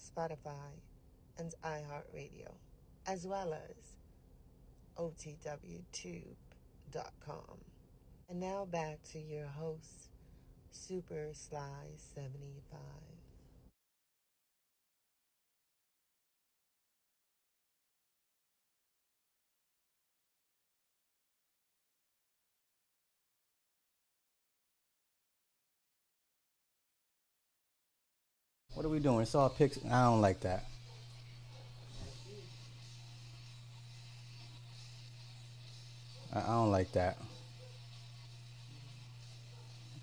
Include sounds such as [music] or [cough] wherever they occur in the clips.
Spotify, and iHeartRadio, as well as OTWTube.com. And now back to your host, Super Sly 75. What are we doing? It's all pics. I don't like that. I, don't like that.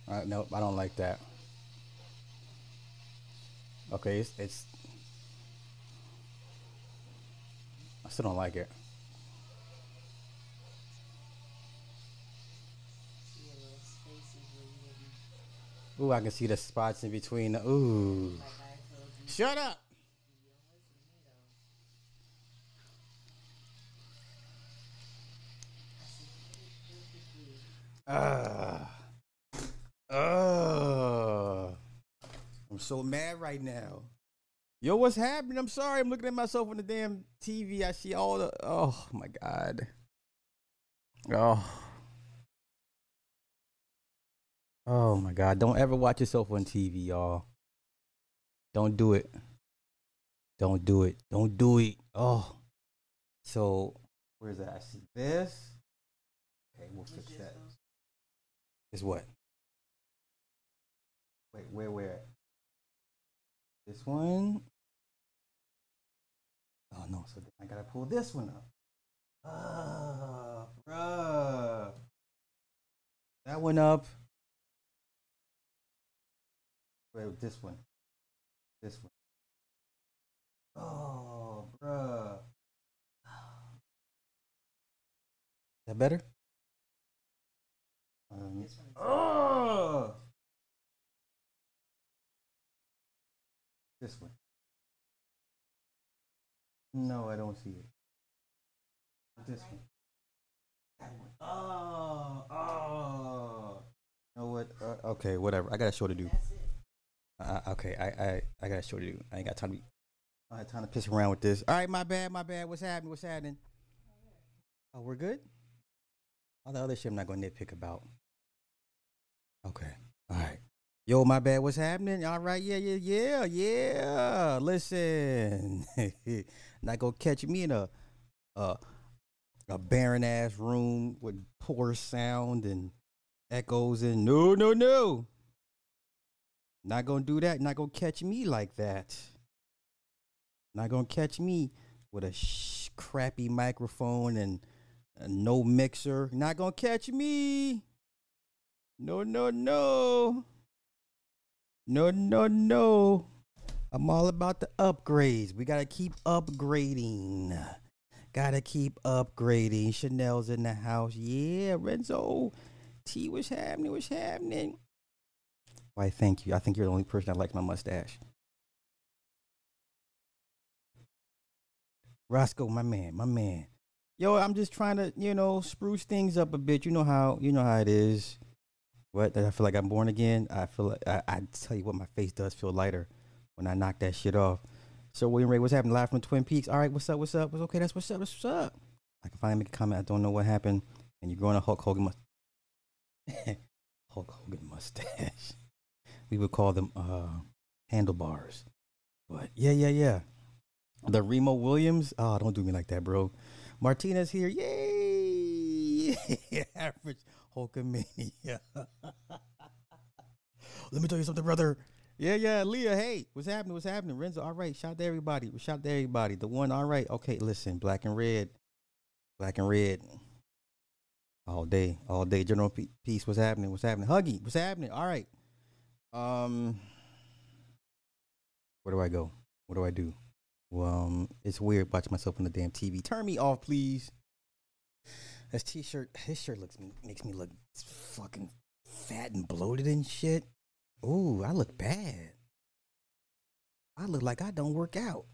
Uh, nope, I don't like that. Okay, it's, it's. I still don't like it. Ooh, I can see the spots in between. Ooh. Shut up. Uh, uh, I'm so mad right now. Yo, what's happening? I'm sorry. I'm looking at myself on the damn TV. I see all the. Oh my god. Oh. Oh my god. Don't ever watch yourself on TV, y'all. Don't do it. Don't do it. Don't do it. Oh. So, where's that? I see this. Okay, we'll fix that. Is what? Wait, where, where? This one? Oh no, so I gotta pull this one up. Ah, bruh. That one up. Wait, this one. This one. Oh, bruh. That better? Um, oh! This one. No, I don't see it. This one. That one. Oh, oh. You know what? Uh, okay, whatever. I got a show to do. Uh, okay, I, I I gotta show you. I ain't got time to. Be, I had time to piss around with this. All right, my bad, my bad. What's happening? What's happening? Oh, we're good. All the other shit I'm not gonna nitpick about. Okay. All right. Yo, my bad. What's happening? All right. Yeah, yeah, yeah, yeah. Listen, [laughs] not gonna catch me in a a, a barren ass room with poor sound and echoes and no, no, no. Not gonna do that. Not gonna catch me like that. Not gonna catch me with a sh- crappy microphone and no mixer. Not gonna catch me. No, no, no. No, no, no. I'm all about the upgrades. We gotta keep upgrading. Gotta keep upgrading. Chanel's in the house. Yeah, Renzo. T, what's happening? What's happening? Why, thank you. I think you're the only person that likes my mustache. Roscoe, my man, my man. Yo, I'm just trying to, you know, spruce things up a bit. You know how, you know how it is. What? I feel like I'm born again. I feel like I, I tell you what, my face does feel lighter when I knock that shit off. So William Ray, what's happening? Live from Twin Peaks. All right, what's up? What's up? What's okay? That's what's up. That's what's up. I can finally make a comment. I don't know what happened. And you're growing a Hulk Hogan must [laughs] Hulk Hogan mustache. [laughs] We would call them uh, handlebars. But yeah, yeah, yeah. The Remo Williams. Oh, don't do me like that, bro. Martinez here. Yay! [laughs] Average Hulkamania. [laughs] Let me tell you something, brother. Yeah, yeah, Leah. Hey, what's happening? What's happening? Renzo. All right. Shout out to everybody. Shout out to everybody. The one. All right. Okay. Listen. Black and red. Black and red. All day. All day. General Pe- peace. What's happening? What's happening? Huggy. What's happening? All right. Um. Where do I go? What do I do? Well, um, it's weird watching myself on the damn TV. Turn me off, please. This t-shirt, his shirt looks makes me look fucking fat and bloated and shit. Ooh, I look bad. I look like I don't work out.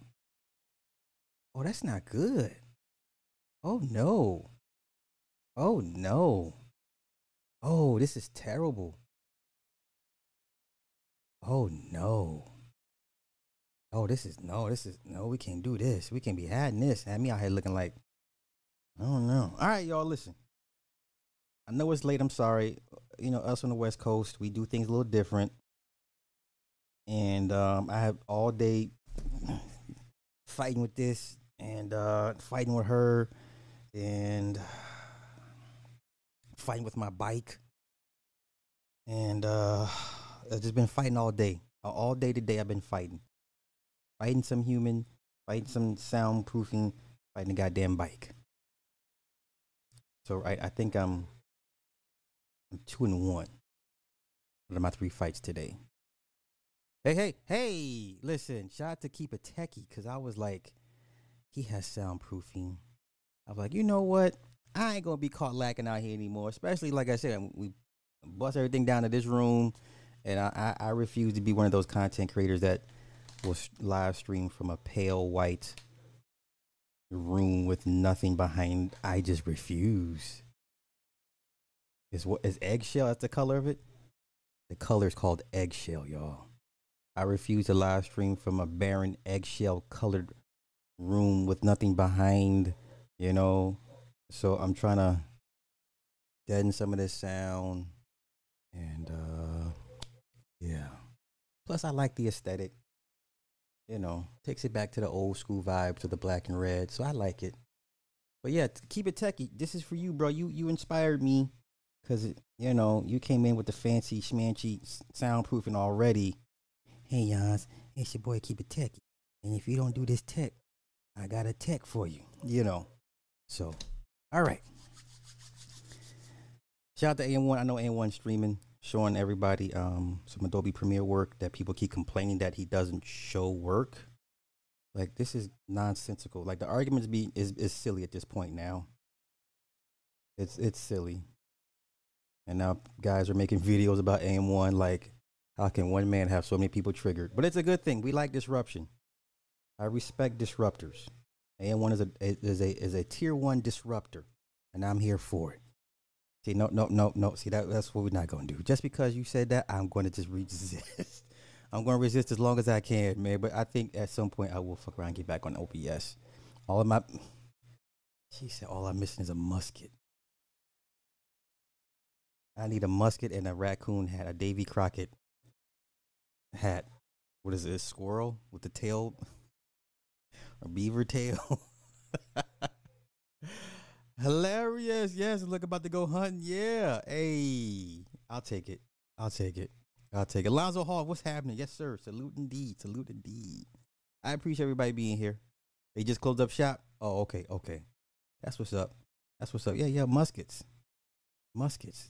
Oh, that's not good. Oh no. Oh no. Oh, this is terrible. Oh no. Oh, this is no, this is no, we can't do this. We can't be having this. Have me out here looking like I don't know. All right, y'all, listen. I know it's late. I'm sorry. You know, us on the West Coast, we do things a little different. And um, I have all day [clears throat] fighting with this and uh, fighting with her and [sighs] fighting with my bike. And uh, I've just been fighting all day. All day today, I've been fighting. Fighting some human, fighting some soundproofing, fighting a goddamn bike. So I, I think I'm, I'm two and one out of my three fights today. Hey, hey, hey, listen, shout out to Keep a Techie because I was like, he has soundproofing. I was like, you know what? I ain't gonna be caught lacking out here anymore. Especially like I said, we bust everything down to this room, and I, I, refuse to be one of those content creators that will live stream from a pale white room with nothing behind. I just refuse. Is what is eggshell? That's the color of it. The color is called eggshell, y'all. I refuse to live stream from a barren eggshell colored room with nothing behind, you know. So I'm trying to deaden some of this sound and uh yeah. Plus I like the aesthetic. You know, takes it back to the old school vibe to the black and red. So I like it. But yeah, keep it techie. This is for you, bro. You you inspired me because you know you came in with the fancy schmancy soundproofing already. Hey, Yans, it's your boy. Keep it techie. And if you don't do this tech, I got a tech for you. You know. So, all right. Shout out to AM1. I know AM1 streaming, showing everybody um, some Adobe Premiere work that people keep complaining that he doesn't show work. Like this is nonsensical. Like the arguments be is, is silly at this point now. It's it's silly. And now guys are making videos about AM1 like how can one man have so many people triggered? But it's a good thing. We like disruption. I respect disruptors. AM1 is a is a is a tier one disruptor, and I'm here for it. See, no, no, no, no. See that that's what we're not gonna do. Just because you said that, I'm gonna just resist. [laughs] I'm gonna resist as long as I can, man. But I think at some point I will fuck around and get back on OBS. All of my she said all I'm missing is a musket. I need a musket and a raccoon hat, a Davy Crockett hat. What is? A squirrel with the tail? A beaver tail? [laughs] Hilarious. Yes, look about to go hunting. Yeah. Hey, I'll take it. I'll take it. I'll take it. Lonzo Hall, what's happening? Yes, sir. Salute indeed. Salute indeed. I appreciate everybody being here. They just closed up shop. Oh, okay, okay. That's what's up. That's what's up. Yeah, yeah, muskets. Muskets.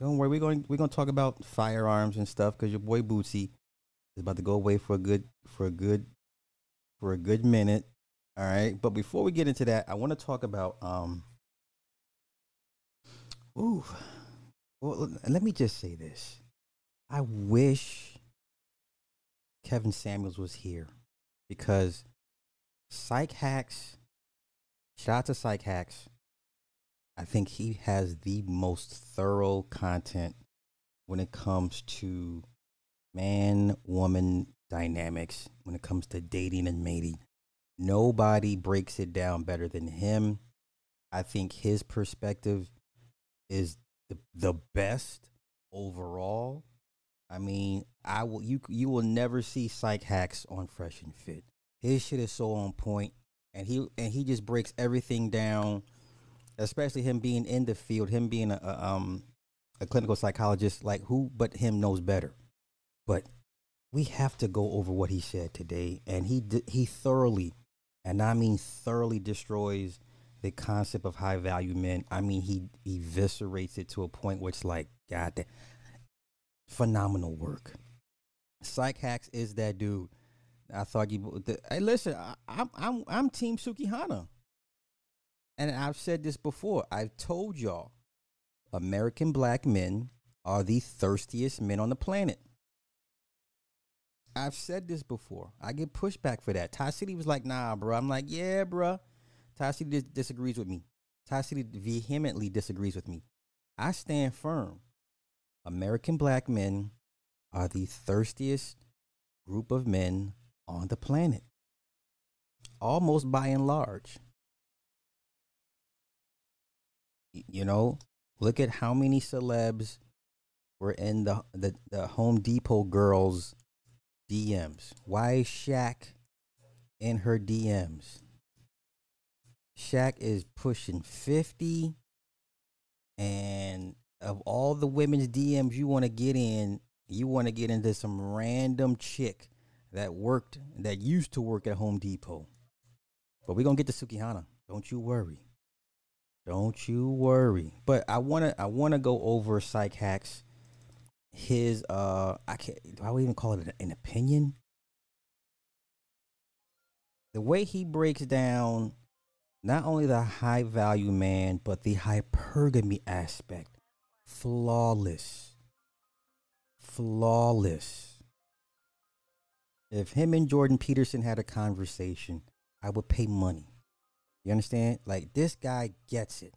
Don't worry, we're going we're gonna talk about firearms and stuff because your boy Boosie is about to go away for a good for a good for a good minute. All right. But before we get into that, I want to talk about um Ooh. Well, let me just say this. I wish Kevin Samuels was here because PsycHacks, shout out to PsycHacks. I think he has the most thorough content when it comes to man woman dynamics when it comes to dating and mating. Nobody breaks it down better than him. I think his perspective is the, the best overall. I mean, I will you you will never see PsycHacks on Fresh and Fit. His shit is so on point, and he and he just breaks everything down. Especially him being in the field, him being a, a um a clinical psychologist, like who but him knows better. But we have to go over what he said today, and he he thoroughly, and I mean thoroughly destroys the concept of high value men. I mean he eviscerates it to a point where it's like, God, damn, phenomenal work. PsycHacks is that dude. I thought you. The, hey, listen, I, I'm I'm I'm Team Sukihana, and I've said this before. I've told y'all, American black men are the thirstiest men on the planet. I've said this before. I get pushback for that. Ty City was like, "Nah, bro." I'm like, "Yeah, bro." Ty City dis- disagrees with me. Ty City vehemently disagrees with me. I stand firm. American black men are the thirstiest group of men on the planet, almost by and large. You know, look at how many celebs were in the the, the Home Depot girls DMs. Why is Shaq in her DMs? Shaq is pushing 50 and of all the women's DMs you want to get in, you want to get into some random chick that worked that used to work at Home Depot. But we're going to get to Sukihana. Don't you worry. Don't you worry. But I want to I want to go over PsycHacks his uh I can't do I even call it an opinion. The way he breaks down not only the high value man, but the hypergamy aspect. Flawless. Flawless. If him and Jordan Peterson had a conversation, I would pay money. You understand? Like this guy gets it.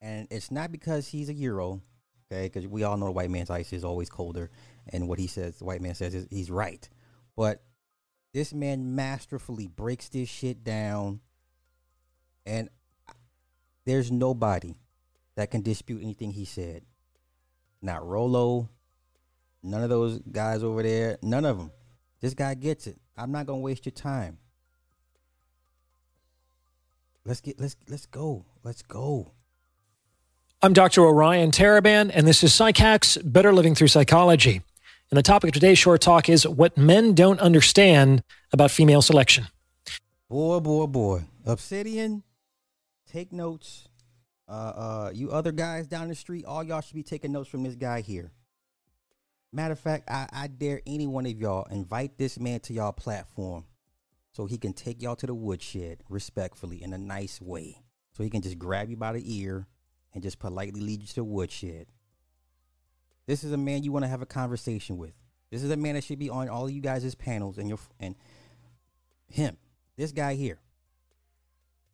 And it's not because he's a Euro, okay? Because we all know the white man's ice is always colder. And what he says, the white man says, is he's right. But this man masterfully breaks this shit down and there's nobody that can dispute anything he said. Not Rolo, none of those guys over there, none of them. This guy gets it. I'm not gonna waste your time. Let's get let's let's go. Let's go. I'm Dr. Orion Taraban, and this is PsycHacks Better Living Through Psychology. And the topic of today's short talk is what men don't understand about female selection. Boy, boy, boy. Obsidian, take notes. Uh, uh, you other guys down the street, all y'all should be taking notes from this guy here. Matter of fact, I, I dare any one of y'all invite this man to y'all platform so he can take y'all to the woodshed respectfully in a nice way. So he can just grab you by the ear and just politely lead you to the woodshed. This is a man you want to have a conversation with. This is a man that should be on all of you guys' panels and your and him. This guy here.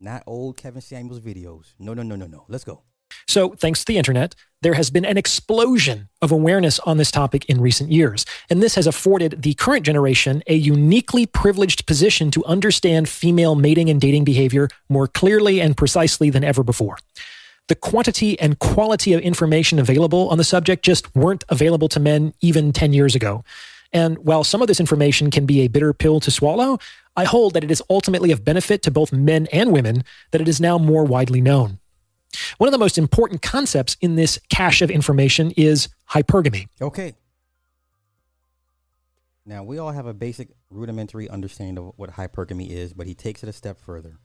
Not old Kevin Samuels videos. No, no, no, no, no. Let's go. So, thanks to the internet, there has been an explosion of awareness on this topic in recent years. And this has afforded the current generation a uniquely privileged position to understand female mating and dating behavior more clearly and precisely than ever before. The quantity and quality of information available on the subject just weren't available to men even 10 years ago. And while some of this information can be a bitter pill to swallow, I hold that it is ultimately of benefit to both men and women that it is now more widely known. One of the most important concepts in this cache of information is hypergamy. Okay. Now, we all have a basic rudimentary understanding of what hypergamy is, but he takes it a step further.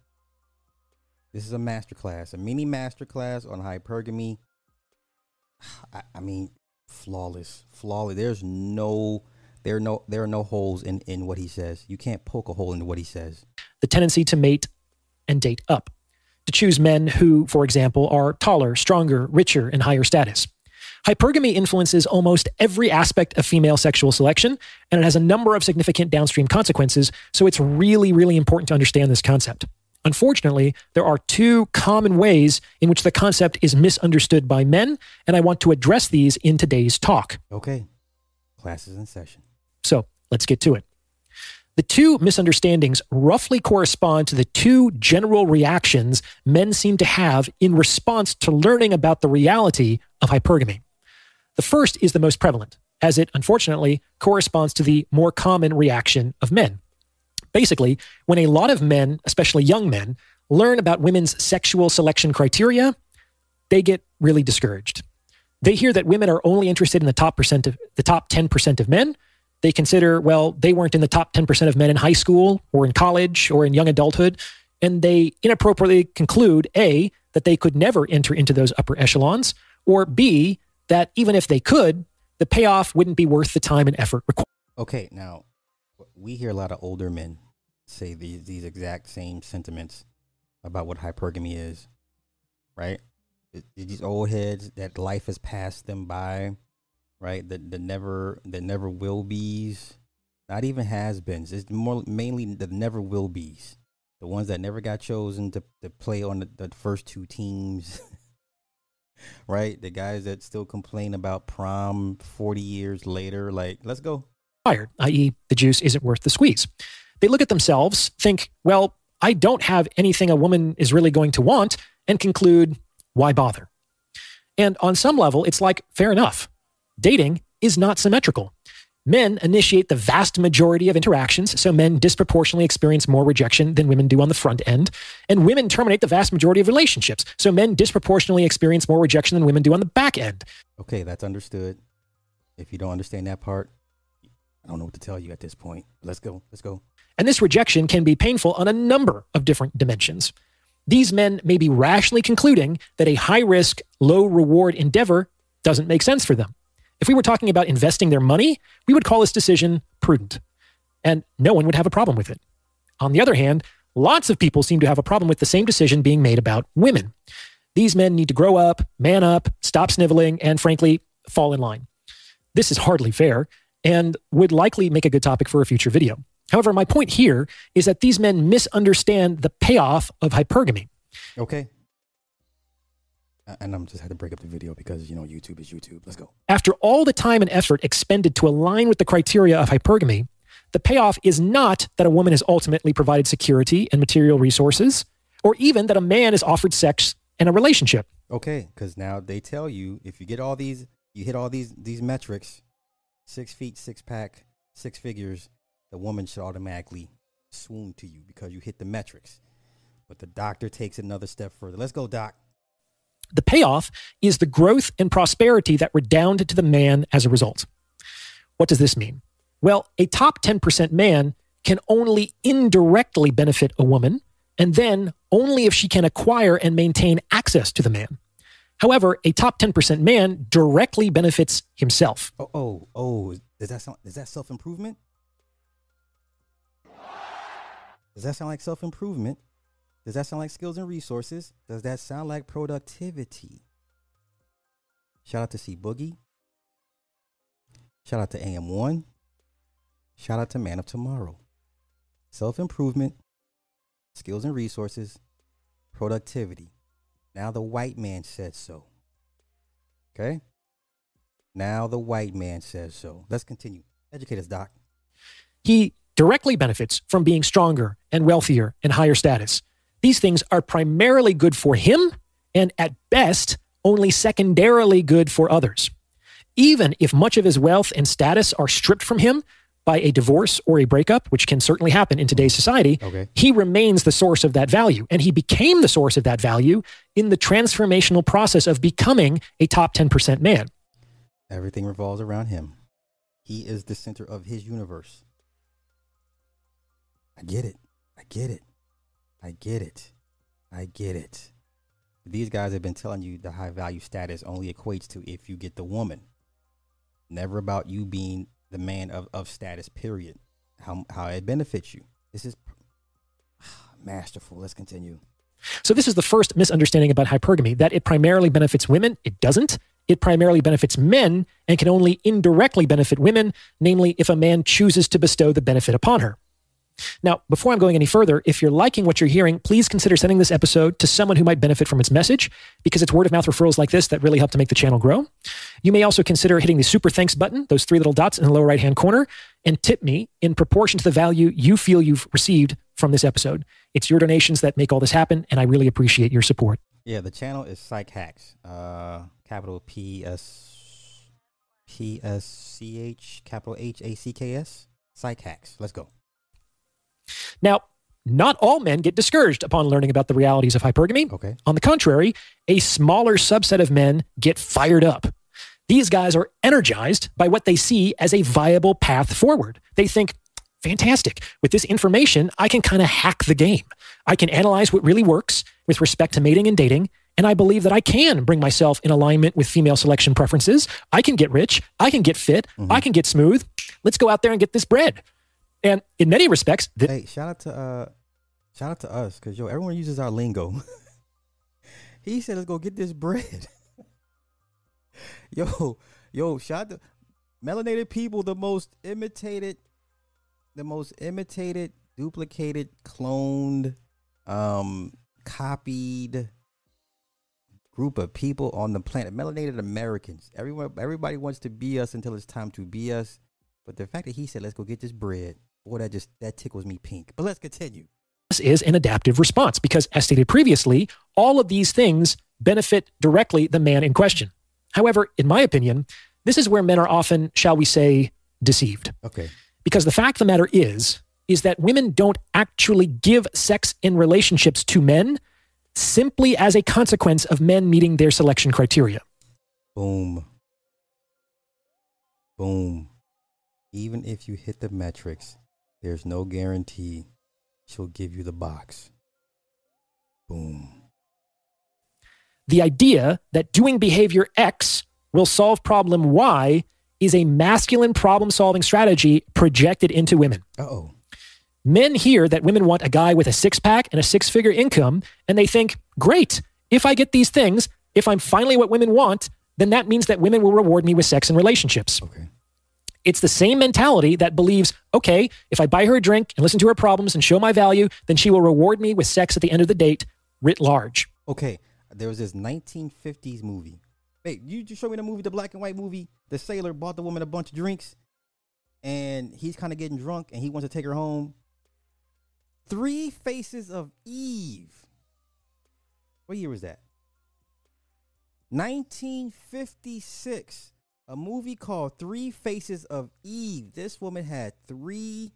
This is a masterclass, a mini masterclass on hypergamy. [sighs] I, I mean, flawless, flawless. There's no there are no there are no holes in in what he says. You can't poke a hole into what he says. The tendency to mate and date up, to choose men who, for example, are taller, stronger, richer, and higher status. Hypergamy influences almost every aspect of female sexual selection, and it has a number of significant downstream consequences, so it's really, really important to understand this concept. Unfortunately, there are two common ways in which the concept is misunderstood by men, and I want to address these in today's talk. Okay. Classes in session. So let's get to it. The two misunderstandings roughly correspond to the two general reactions men seem to have in response to learning about the reality of hypergamy. The first is the most prevalent, as it unfortunately corresponds to the more common reaction of men. Basically, when a lot of men, especially young men, learn about women's sexual selection criteria, they get really discouraged. They hear that women are only interested in the top percent of the top 10% of men. They consider, well, they weren't in the top 10% of men in high school or in college or in young adulthood. And they inappropriately conclude A, that they could never enter into those upper echelons, or B, that even if they could, the payoff wouldn't be worth the time and effort required. Okay, now we hear a lot of older men say these these exact same sentiments about what hypergamy is, right? It- These old heads that life has passed them by, right? The the never the never will be's, not even has beens. It's more mainly the never will be's, the ones that never got chosen to to play on the, the first two teams. [laughs] right, the guys that still complain about prom forty years later. Like, let's go. Required, i.e., the juice isn't worth the squeeze. They look at themselves, think, well, I don't have anything a woman is really going to want, and conclude, why bother? And on some level, it's like, fair enough. Dating is not symmetrical. Men initiate the vast majority of interactions, so men disproportionately experience more rejection than women do on the front end. And women terminate the vast majority of relationships, so men disproportionately experience more rejection than women do on the back end. Okay, that's understood. If you don't understand that part, I don't know what to tell you at this point. Let's go. Let's go. And this rejection can be painful on a number of different dimensions. These men may be rationally concluding that a high risk, low reward endeavor doesn't make sense for them. If we were talking about investing their money, we would call this decision prudent, and no one would have a problem with it. On the other hand, lots of people seem to have a problem with the same decision being made about women. These men need to grow up, man up, stop sniveling, and frankly, fall in line. This is hardly fair and would likely make a good topic for a future video. However, my point here is that these men misunderstand the payoff of hypergamy. Okay. And I'm just had to break up the video because you know YouTube is YouTube. Let's go. After all the time and effort expended to align with the criteria of hypergamy, the payoff is not that a woman is ultimately provided security and material resources, or even that a man is offered sex and a relationship. Okay, because now they tell you if you get all these, you hit all these these metrics, six feet, six pack, six figures, the woman should automatically swoon to you because you hit the metrics. But the doctor takes another step further. Let's go, doc. The payoff is the growth and prosperity that redound to the man as a result. What does this mean? Well, a top 10% man can only indirectly benefit a woman, and then only if she can acquire and maintain access to the man. However, a top 10% man directly benefits himself. Oh, oh, oh. Does that sound? Is that self improvement? Does that sound like self improvement? Does that sound like skills and resources? Does that sound like productivity? Shout out to C Boogie. Shout out to AM1. Shout out to Man of Tomorrow. Self improvement, skills and resources, productivity. Now the white man said so. Okay? Now the white man says so. Let's continue. Educate us, Doc. He directly benefits from being stronger and wealthier and higher status. These things are primarily good for him and at best only secondarily good for others. Even if much of his wealth and status are stripped from him by a divorce or a breakup, which can certainly happen in today's society, Okay. he remains the source of that value. And he became the source of that value in the transformational process of becoming a top 10% man. Everything revolves around him. He is the center of his universe. I get it. I get it. I get it. I get it. These guys have been telling you the high value status only equates to if you get the woman. Never about you being the man of, of status, period. How, how it benefits you. This is [sighs] masterful. Let's continue. So, this is the first misunderstanding about hypergamy that it primarily benefits women. It doesn't. It primarily benefits men and can only indirectly benefit women, namely, if a man chooses to bestow the benefit upon her. Now, before I'm going any further, if you're liking what you're hearing, please consider sending this episode to someone who might benefit from its message because it's word of mouth referrals like this that really help to make the channel grow. You may also consider hitting the super thanks button, those three little dots in the lower right hand corner, and tip me in proportion to the value you feel you've received from this episode. It's your donations that make all this happen, and I really appreciate your support. Yeah, the channel is PsycHacks. Uh, capital P S P S C H capital H A C K S. PsycHacks. Let's go. Now, not all men get discouraged upon learning about the realities of hypergamy. Okay. On the contrary, a smaller subset of men get fired up. These guys are energized by what they see as a viable path forward. They think, fantastic, with this information, I can kind of hack the game. I can analyze what really works with respect to mating and dating. And I believe that I can bring myself in alignment with female selection preferences. I can get rich. I can get fit. Mm-hmm. I can get smooth. Let's go out there and get this bread. And in many respects, th- Hey, shout out to uh, shout out to us because yo, everyone uses our lingo. [laughs] he said, "Let's go get this bread." [laughs] yo, yo, shout out to melanated people, the most imitated, the most imitated, duplicated, cloned, um, copied group of people on the planet. Melanated Americans. Everyone, everybody wants to be us until it's time to be us. But the fact that he said, "Let's go get this bread," boy, that just that tickles me pink. But let's continue. this is an adaptive response because, as stated previously, all of these things benefit directly the man in question. However, in my opinion, this is where men are often, shall we say, deceived. Okay. Because the fact of the matter is, is that women don't actually give sex in relationships to men simply as a consequence of men meeting their selection criteria. Boom. Boom. Even if you hit the metrics, there's no guarantee she'll give you the box. Boom. The idea that doing behavior X will solve problem Y is a masculine problem solving strategy projected into women. Uh oh. Men hear that women want a guy with a six pack and a six figure income, and they think, great, if I get these things, if I'm finally what women want, then that means that women will reward me with sex and relationships. Okay. It's the same mentality that believes, okay, if I buy her a drink and listen to her problems and show my value, then she will reward me with sex at the end of the date, writ large. Okay. There was this 1950s movie. Hey, you just showed me the movie, the black and white movie. The sailor bought the woman a bunch of drinks, and he's kind of getting drunk, and he wants to take her home. Three Faces of Eve. What year was that? 1956. A movie called Three Faces of Eve. This woman had three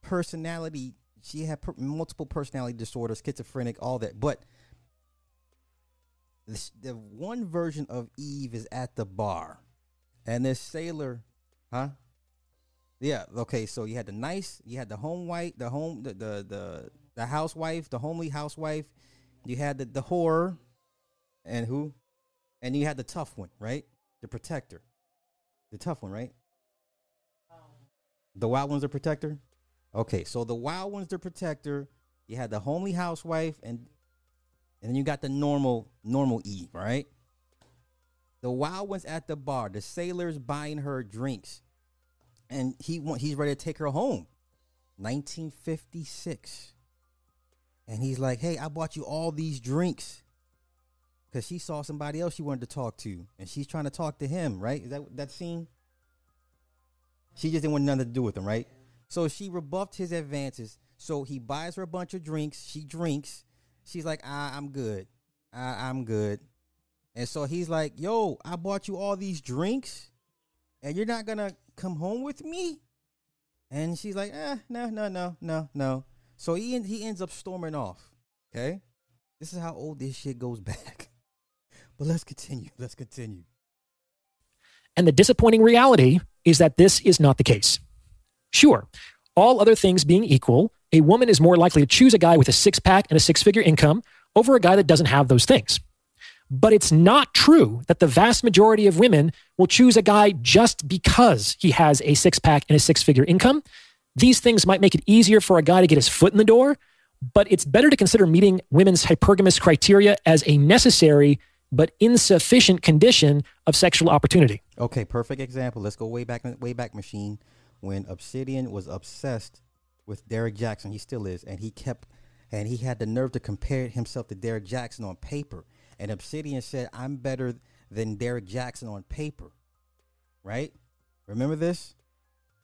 personality. She had per- multiple personality disorders, schizophrenic, all that. But this, the one version of Eve is at the bar, and this sailor, huh? Yeah. Okay. So you had the nice, you had the home white, the home, the the the, the housewife, the homely housewife. You had the the whore, and who, and you had the tough one, right? The protector, the tough one, right? The wild one's the protector. Okay, so the wild one's the protector. You had the homely housewife, and and then you got the normal normal Eve, right? The wild one's at the bar. The sailor's buying her drinks, and he want he's ready to take her home. 1956, and he's like, "Hey, I bought you all these drinks." Cause she saw somebody else she wanted to talk to, and she's trying to talk to him, right? Is that that scene? She just didn't want nothing to do with him, right? So she rebuffed his advances. So he buys her a bunch of drinks. She drinks. She's like, ah, I'm good. Ah, I'm good. And so he's like, yo, I bought you all these drinks, and you're not gonna come home with me. And she's like, eh, no, no, no, no, no. So he he ends up storming off. Okay, this is how old this shit goes [laughs] back. But let's continue. Let's continue. And the disappointing reality is that this is not the case. Sure, all other things being equal, a woman is more likely to choose a guy with a six pack and a six figure income over a guy that doesn't have those things. But it's not true that the vast majority of women will choose a guy just because he has a six pack and a six figure income. These things might make it easier for a guy to get his foot in the door, but it's better to consider meeting women's hypergamous criteria as a necessary but insufficient condition of sexual opportunity. Okay, perfect example. Let's go way back, way back machine when Obsidian was obsessed with Derek Jackson. He still is, and he kept, and he had the nerve to compare himself to Derek Jackson on paper. And Obsidian said, "I'm better than Derek Jackson on paper." Right? Remember this?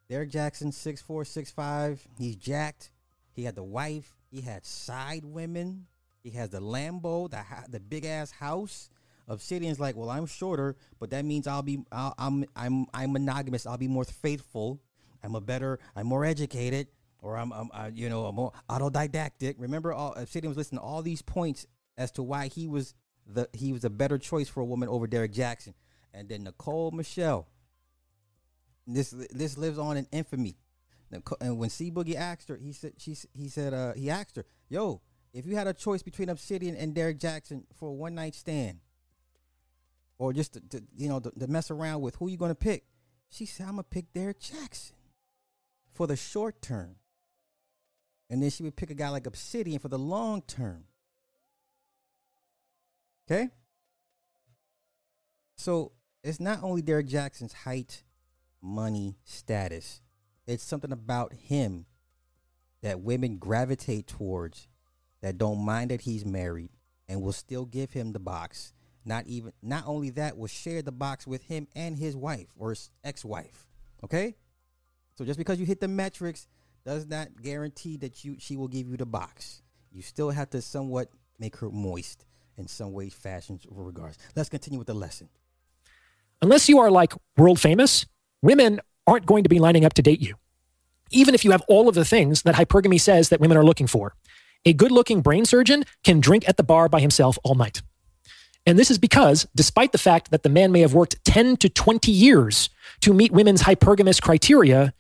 Derek Jackson, six four, six five. He's jacked. He had the wife. He had side women. He has the Lambo, the the big ass house. Obsidian's like, well, I'm shorter, but that means I'll be, I'll, I'm, I'm, I'm monogamous. I'll be more faithful. I'm a better, I'm more educated, or I'm, I'm uh, you know, I'm more autodidactic. Remember, all Obsidian was listing all these points as to why he was the, he was a better choice for a woman over Derek Jackson. And then Nicole Michelle. This, this lives on in infamy. Nicole- And when C Boogie asked her, he said, she, he said, uh, he asked her, yo, if you had a choice between Obsidian and Derek Jackson for a one night stand, or just to, to, you know to, to mess around with who you gonna pick, she said, "I'm gonna pick Derek Jackson for the short term. And then she would pick a guy like Obsidian for the long term. Okay? So it's not only Derek Jackson's height, money, status, it's something about him that women gravitate towards that don't mind that he's married and will still give him the box. Not even not only that, will share the box with him and his wife or his ex-wife. Okay? So just because you hit the metrics does not guarantee that you she will give you the box. You still have to somewhat make her moist in some way, fashion, or regards. Let's continue with the lesson. Unless you are like world famous, women aren't going to be lining up to date you. Even if you have all of the things that hypergamy says that women are looking for. A good looking brain surgeon can drink at the bar by himself all night. And this is because, despite the fact that the man may have worked 10 to 20 years to meet women's hypergamous criteria,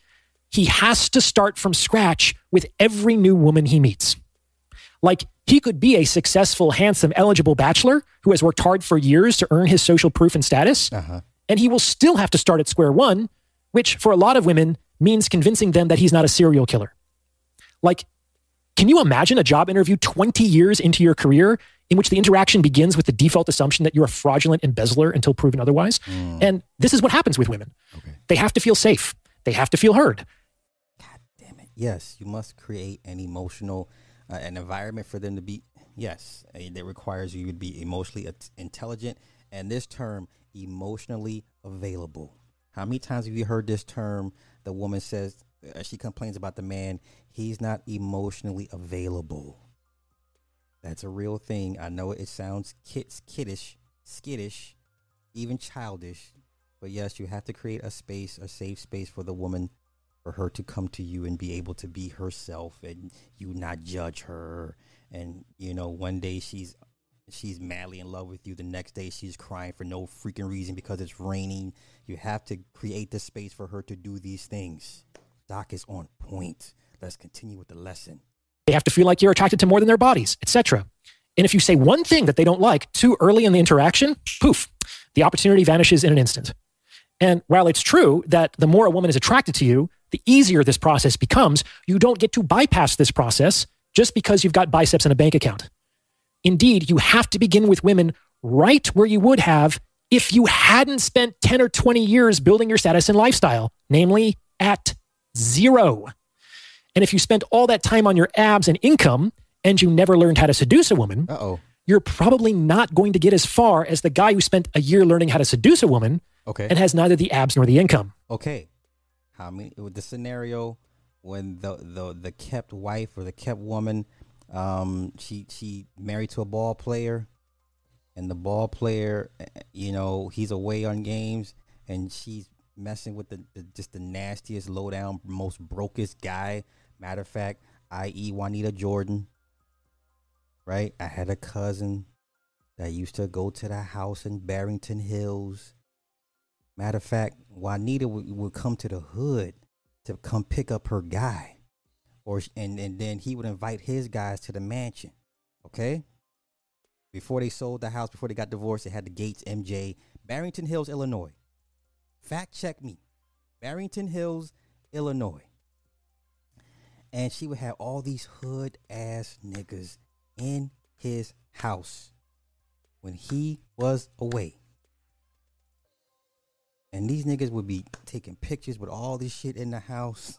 he has to start from scratch with every new woman he meets. Like, he could be a successful, handsome, eligible bachelor who has worked hard for years to earn his social proof and status, Uh-huh. and he will still have to start at square one, which for a lot of women means convincing them that he's not a serial killer. Like, can you imagine a job interview 20 years into your career in which the interaction begins with the default assumption that you're a fraudulent embezzler until proven otherwise? And this is what happens with women. Okay. They have to feel safe, they have to feel heard. God damn it. Yes, you must create an emotional, uh, an environment for them to be. Yes, that requires you to be emotionally intelligent, and this term, emotionally available. How many times have you heard this term? The woman says uh, she complains about the man. He's not emotionally available. That's a real thing. I know it sounds kids kiddish, skittish, even childish, but yes, you have to create a space, a safe space for the woman for her to come to you and be able to be herself and you not judge her and you know one day she's she's madly in love with you the next day she's crying for no freaking reason because it's raining you have to create the space for her to do these things doc is on point let's continue with the lesson They have to feel like you're attracted to more than their bodies, etc. And if you say one thing that they don't like too early in the interaction, poof, the opportunity vanishes in an instant. And while it's true that the more a woman is attracted to you, the easier this process becomes, you don't get to bypass this process just because you've got biceps and a bank account. Indeed, you have to begin with women right where you would have if you hadn't spent 10 or 20 years building your status and lifestyle, namely at zero. And if you spent all that time on your abs and income and you never learned how to seduce a woman, uh-oh you're probably not going to get as far as the guy who spent a year learning how to seduce a woman okay and has neither the abs nor the income. okay how many with the scenario when the the the kept wife or the kept woman um she she married to a ball player and the ball player eh, you know he's away on games and she's messing with the, the just the nastiest low down most brokest guy matter of fact i.e juanita jordan right i had a cousin that used to go to the house in barrington hills Matter of fact, Juanita would, would come to the hood to come pick up her guy, or and and then he would invite his guys to the mansion. Okay. Before they sold the house, before they got divorced, they had the Gates MJ, Barrington Hills, Illinois. Fact check me, Barrington Hills, Illinois. And she would have all these hood ass niggas in his house when he was away. And these niggas would be taking pictures with all this shit in the house.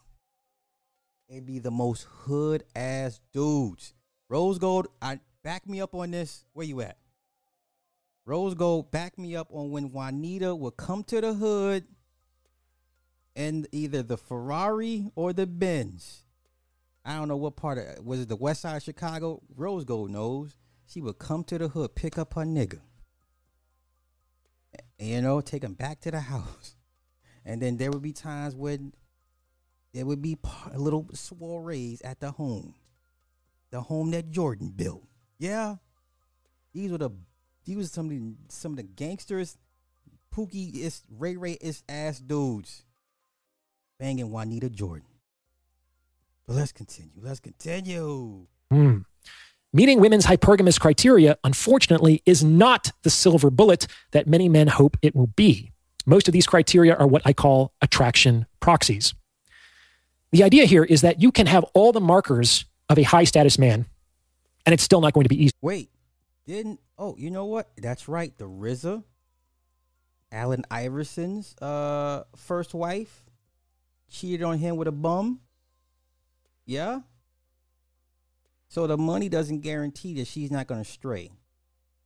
It'd be the most hood ass dudes. Rose Gold, I back me up on this. Where you at? Rose Gold, backed me up on when Juanita would come to the hood and either the Ferrari or the Benz. I don't know what part of was it the west side of Chicago? Rose Gold knows. She would come to the hood, pick up her nigga you know, take him back to the house. [laughs] And then there would be times when there would be little soirees at the home, the home that Jordan built. Yeah, these were the these were some of the, some of the gangsters, Pookie is Ray Ray is ass dudes, banging Juanita Jordan. But let's continue. Let's continue. Hmm. Meeting women's hypergamous criteria, unfortunately, is not the silver bullet that many men hope it will be. Most of these criteria are what I call attraction proxies. The idea here is that you can have all the markers of a high status man, and it's still not going to be easy. Wait, didn't? Oh, you know what? That's right. The RZA, Allen Iverson's uh first wife, cheated on him with a bum. Yeah. So the money doesn't guarantee that she's not going to stray.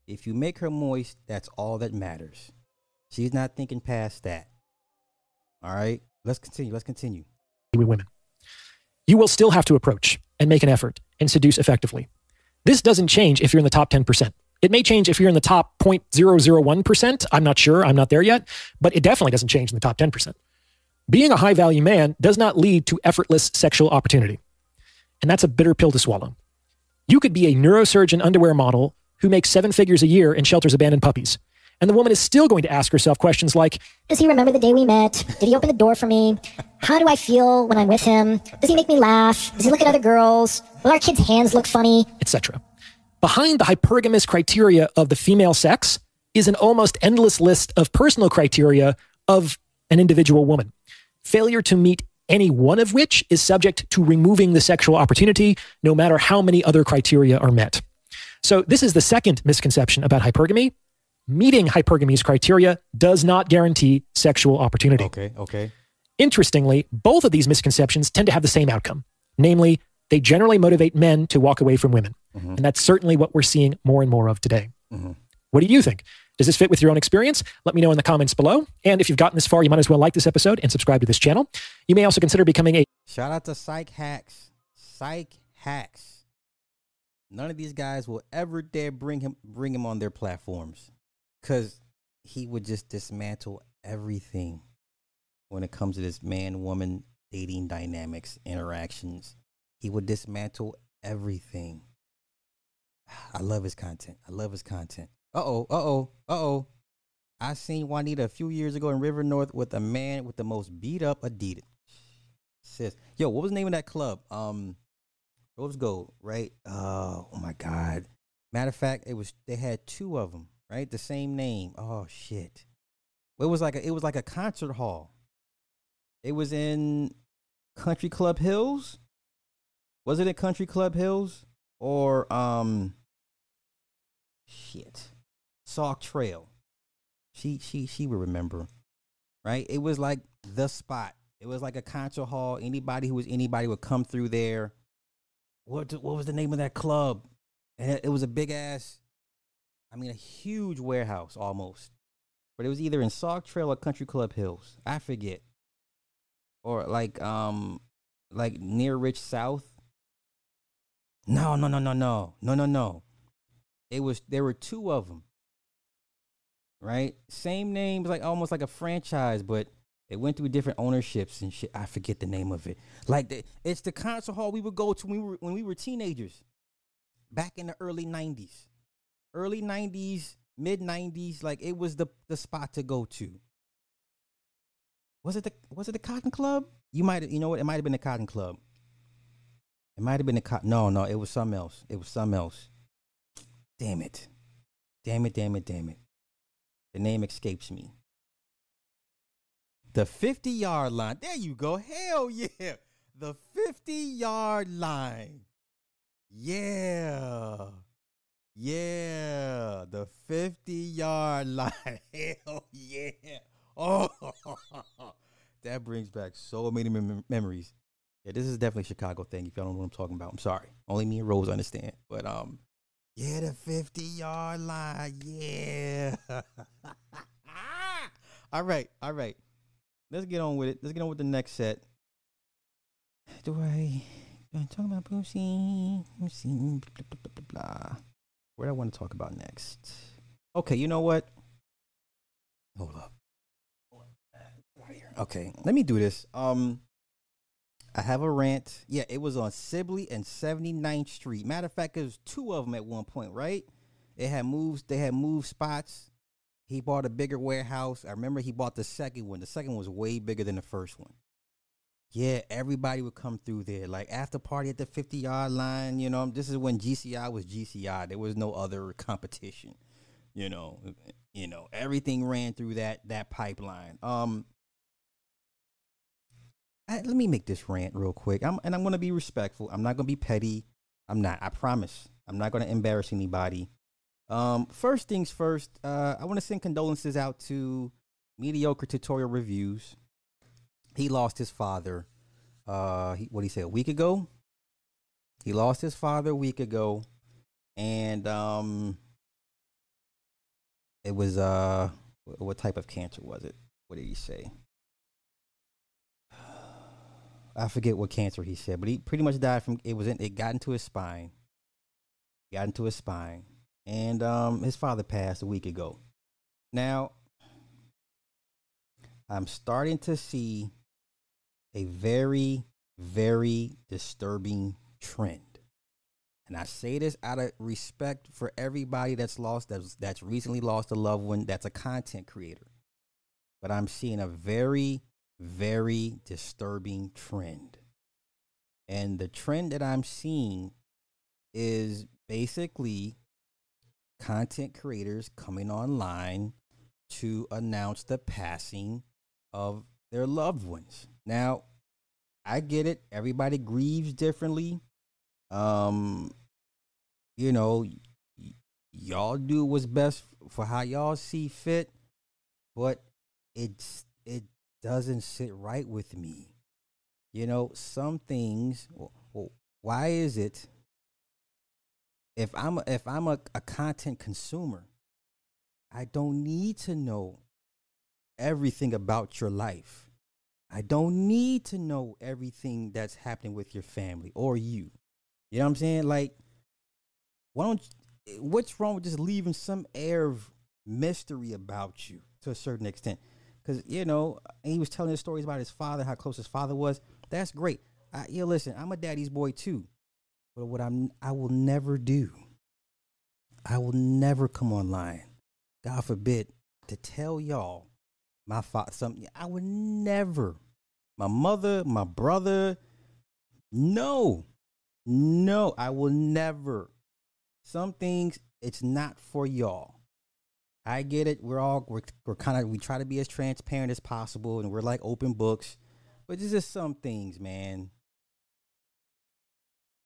If you make her moist, that's all that matters. She's not thinking past that. All right. Let's continue. Let's continue. with women. You will still have to approach and make an effort and seduce effectively. This doesn't change if you're in the top 10%. It may change if you're in the top 0.001%. I'm not sure. I'm not there yet, but it definitely doesn't change in the top 10%. Being a high value man does not lead to effortless sexual opportunity. And that's a bitter pill to swallow. You could be a neurosurgeon underwear model who makes seven figures a year and shelters abandoned puppies. And the woman is still going to ask herself questions like Does he remember the day we met? Did he open the door for me? How do I feel when I'm with him? Does he make me laugh? Does he look at other girls? Will our kids' hands look funny? etc. Behind the hypergamous criteria of the female sex is an almost endless list of personal criteria of an individual woman. Failure to meet any one of which is subject to removing the sexual opportunity, no matter how many other criteria are met. So, this is the second misconception about hypergamy. Meeting hypergamy's criteria does not guarantee sexual opportunity. Okay. Okay. Interestingly, both of these misconceptions tend to have the same outcome. Namely, they generally motivate men to walk away from women. Mm-hmm. And that's certainly what we're seeing more and more of today. Mm-hmm. What do you think? Does this fit with your own experience? Let me know in the comments below. And if you've gotten this far, you might as well like this episode and subscribe to this channel. You may also consider becoming a Shout out to PsycHacks. Psych Hacks. None of these guys will ever dare bring him bring him on their platforms cuz he would just dismantle everything when it comes to this man woman dating dynamics, interactions. He would dismantle everything. I love his content. I love his content. Uh-oh, uh-oh, uh-oh. I seen Juanita a few years ago in River North with a man with the most beat up Adidas. Sis. Yo, what was the name of that club? Um Rose Gold, right? Uh, oh my God. Matter of fact, it was they had two of them, right? The same name. Oh shit. It was like a it was like a concert hall. It was in Country Club Hills. Was it at Country Club Hills or um shit. Sauk Trail. She she she would remember. Right? It was like the spot. It was like a concert hall. Anybody who was anybody would come through there. What what was the name of that club? And it, was a big ass I mean a huge warehouse almost. But it was either in Sauk Trail or Country Club Hills. I forget. Or like um like near Rich South. No, no, no, no, no. No, no, no. It was there were two of them. Right? Same names like almost like a franchise, but they went through different ownerships and shit. I forget the name of it. Like the, it's the concert hall we would go to when we were when we were teenagers. Back in the early 90s. Early 90s, mid 90s, like it was the the spot to go to. Was it the was it the Cotton Club? You might you know what? It might have been the Cotton Club. It might have been a Cotton. No, no, it was something else. It was something else. Damn it. Damn it, damn it, damn it. The name escapes me. The 50 yard line. There you go. Hell yeah. The 50 yard line. Yeah. Yeah. The 50 yard line. [laughs] Hell yeah. [laughs] Oh, [laughs] that brings back so many mem- memories. Yeah, this is definitely a Chicago thing. If y'all don't know what I'm talking about, I'm sorry. Only me and Rose understand. But um, yeah, the 50 yard line. Yeah. [laughs] all right, all right. Let's get on with it. Let's get on with the next set. Do I do I talk about Boosie? Boosie, blah, blah, blah, blah. What do I want to talk about next? Okay, you know what? Hold up. Okay, let me do this. Um, I have a rant. Yeah, it was on Sibley and 79th Street. Matter of fact, there was two of them at one point, right? It had moves. They had moved spots. He bought a bigger warehouse. I remember he bought the second one. The second one was way bigger than the first one. Yeah, everybody would come through there. Like after party at the 50 yard line, you know, this is when GCI was GCI. There was no other competition. You know, you know, everything ran through that that pipeline. Um I, let me make this rant real quick. I'm, and I'm going to be respectful. I'm not going to be petty. I'm not. I promise. I'm not going to embarrass anybody. Um, first things first, uh, I want to send condolences out to mediocre tutorial reviews. He lost his father. Uh, what did he say, a week ago. He lost his father a week ago, and um, it was uh, what type of cancer was it? What did he say? I forget what cancer he said, but he pretty much died from it was in, it got into his spine. Got into his spine. And um his father passed a week ago. Now I'm starting to see a very very disturbing trend. And I say this out of respect for everybody that's lost that's that's recently lost a loved one that's a content creator. But I'm seeing a very very disturbing trend. And the trend that I'm seeing is basically content creators coming online to announce the passing of their loved ones. Now, I get it. Everybody grieves differently. Um, you know, y- y'all do what's best for how y'all see fit, but it's it doesn't sit right with me. You know, some things. Well, why is it? If I'm a, if I'm a, a content consumer, I don't need to know everything about your life. I don't need to know everything that's happening with your family or you. You know what I'm saying? Like, why don't? What's wrong with just leaving some air of mystery about you to a certain extent? Because you know he was telling his stories about his father, how close his father was. That's great. I, yeah, listen, I'm a daddy's boy too, but what I'm I will never do. I will never come online, God forbid, to tell y'all my father something. I would never. My mother, my brother, no, no, I will never. Some things it's not for y'all. I get it. We're all we're, we're kind of we try to be as transparent as possible, and we're like open books. But there's just some things, man.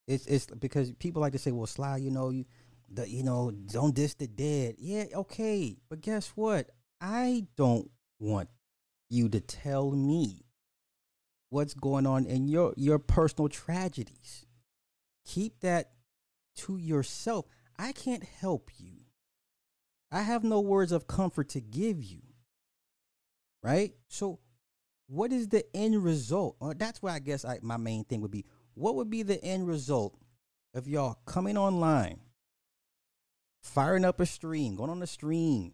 It's it's because people like to say, "Well, Sly, you know, you the you know, don't diss the dead." Yeah, okay, but guess what? I don't want you to tell me what's going on in your your personal tragedies. Keep that to yourself. I can't help you. I have no words of comfort to give you. Right? So, what is the end result? Or that's where I guess I, my main thing would be what would be the end result of y'all coming online, firing up a stream, going on a stream,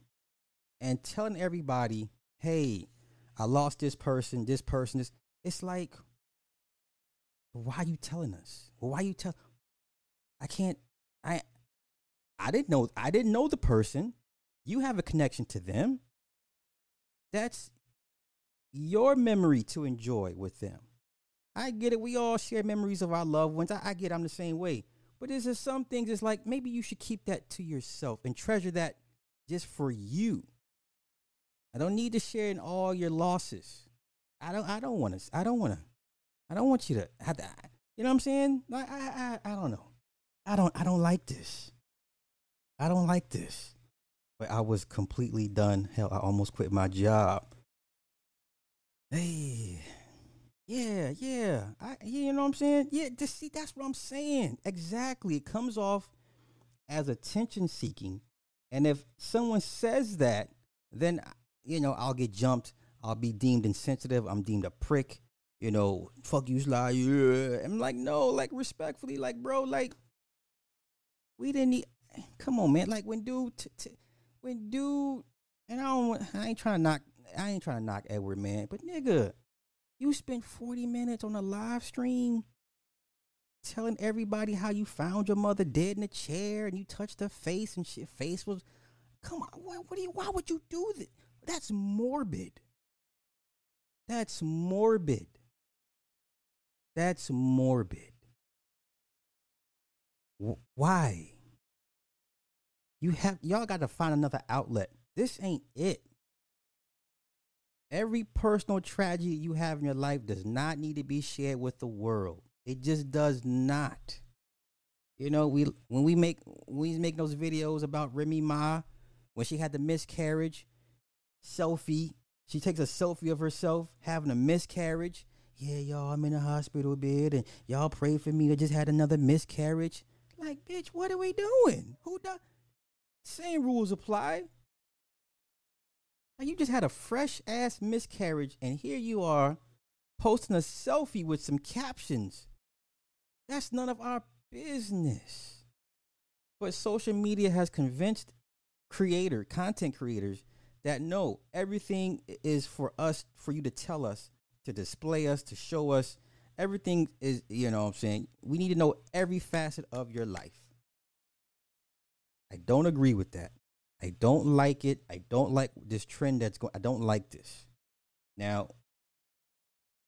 and telling everybody, hey, I lost this person, this person, this. It's like, why are you telling us? Why are you tell? I can't. I I didn't know. I didn't know the person. You have a connection to them. That's your memory to enjoy with them. I get it. We all share memories of our loved ones. I, I get I'm the same way. But there's just some things it's like maybe you should keep that to yourself and treasure that just for you. I don't need to share in all your losses. I don't I don't want to I don't want to I don't want you to have that. You know what I'm saying? Like I, I I don't know. I don't I don't like this. I don't like this. But I was completely done. Hell, I almost quit my job. Hey, yeah, yeah, I, you know what I'm saying? Yeah, just see, that's what I'm saying. Exactly. It comes off as attention seeking, and if someone says that, then you know I'll get jumped. I'll be deemed insensitive. I'm deemed a prick. You know, fuck you, Sly. Yeah. I'm like, no, like respectfully, like, bro, like, we didn't need. Come on, man. Like when dude, t- t- when dude, and I don't, I ain't trying to knock, I ain't trying to knock Edward, man, but nigga, you spent 40 minutes on a live stream telling everybody how you found your mother dead in a chair and you touched her face and shit. Face was, come on, what, what do you, why would you do that? That's morbid. That's morbid. That's morbid. Why? You have y'all got to find another outlet. This ain't it. Every personal tragedy you have in your life does not need to be shared with the world. It just does not. You know, we when we make when we make those videos about Remy Ma, when she had the miscarriage, selfie, she takes a selfie of herself having a miscarriage. Yeah, y'all, I'm in a hospital bed, and y'all pray for me. I just had another miscarriage. Like, bitch, what are we doing? Who does? Same rules apply. Like, you just had a fresh ass miscarriage, and here you are posting a selfie with some captions. That's none of our business. But social media has convinced creator, content creators that no, everything is for us, for you to tell us, to display us, to show us. Everything is, you know what I'm saying? We need to know every facet of your life. I don't agree with that. I don't like it. I don't like this trend that's going I don't like this. Now,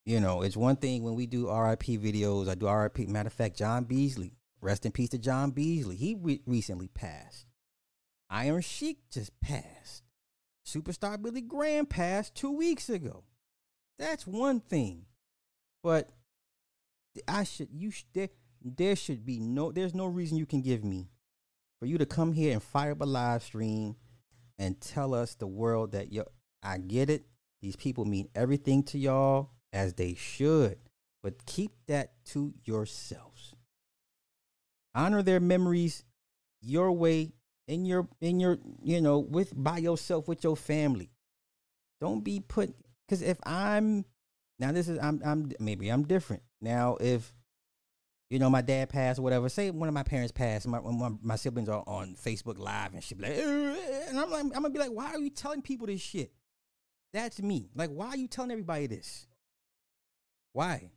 you know, it's one thing when we do RIP videos. I do RIP. Matter of fact, John Beasley, rest in peace to John Beasley. He re- recently passed. Iron Sheik just passed. Superstar Billy Graham passed two weeks ago. That's one thing. But I should you sh- there, there should be no there's no reason you can give me for you to come here and fire up a live stream and tell us the world that yo I get it. These people mean everything to y'all as they should, but keep that to yourselves. Honor their memories your way in your in your you know with by yourself with your family. Don't be put because if I'm now this is I'm I'm maybe I'm different now if you know, my dad passed or whatever. Say one of my parents passed, my my, my siblings are on Facebook Live and shit. Like, and I'm like, I'm gonna be like, why are you telling people this shit? That's me. Like, why are you telling everybody this? Why?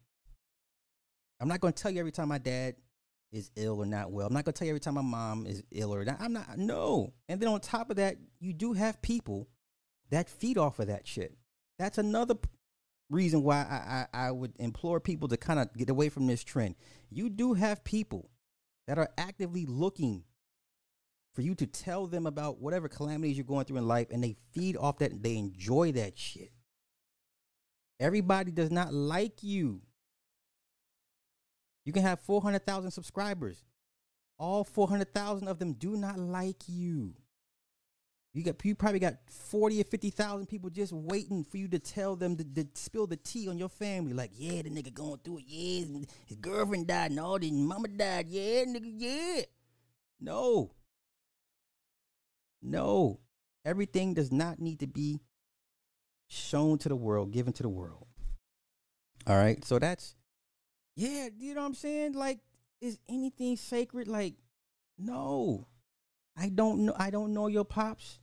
I'm not gonna tell you every time my dad is ill or not well. I'm not gonna tell you every time my mom is ill or not. I'm not. No. And then on top of that, you do have people that feed off of that shit. That's another reason why I, I, I would implore people to kind of get away from this trend. You do have people that are actively looking for you to tell them about whatever calamities you're going through in life, and they feed off that they enjoy that shit. Everybody does not like you. You can have 400,000 subscribers. All 400,000 of them do not like you. You got you probably got 40 or 50,000 people just waiting for you to tell them to, to, spill the tea on your family. Like, yeah, the nigga going through it. Yeah, his girlfriend died and all, his mama died. Yeah, nigga, yeah. No. No. Everything does not need to be shown to the world, given to the world. All right. So that's, yeah, you know what I'm saying? Like, is anything sacred? Like, no. I don't know. I don't know your pops.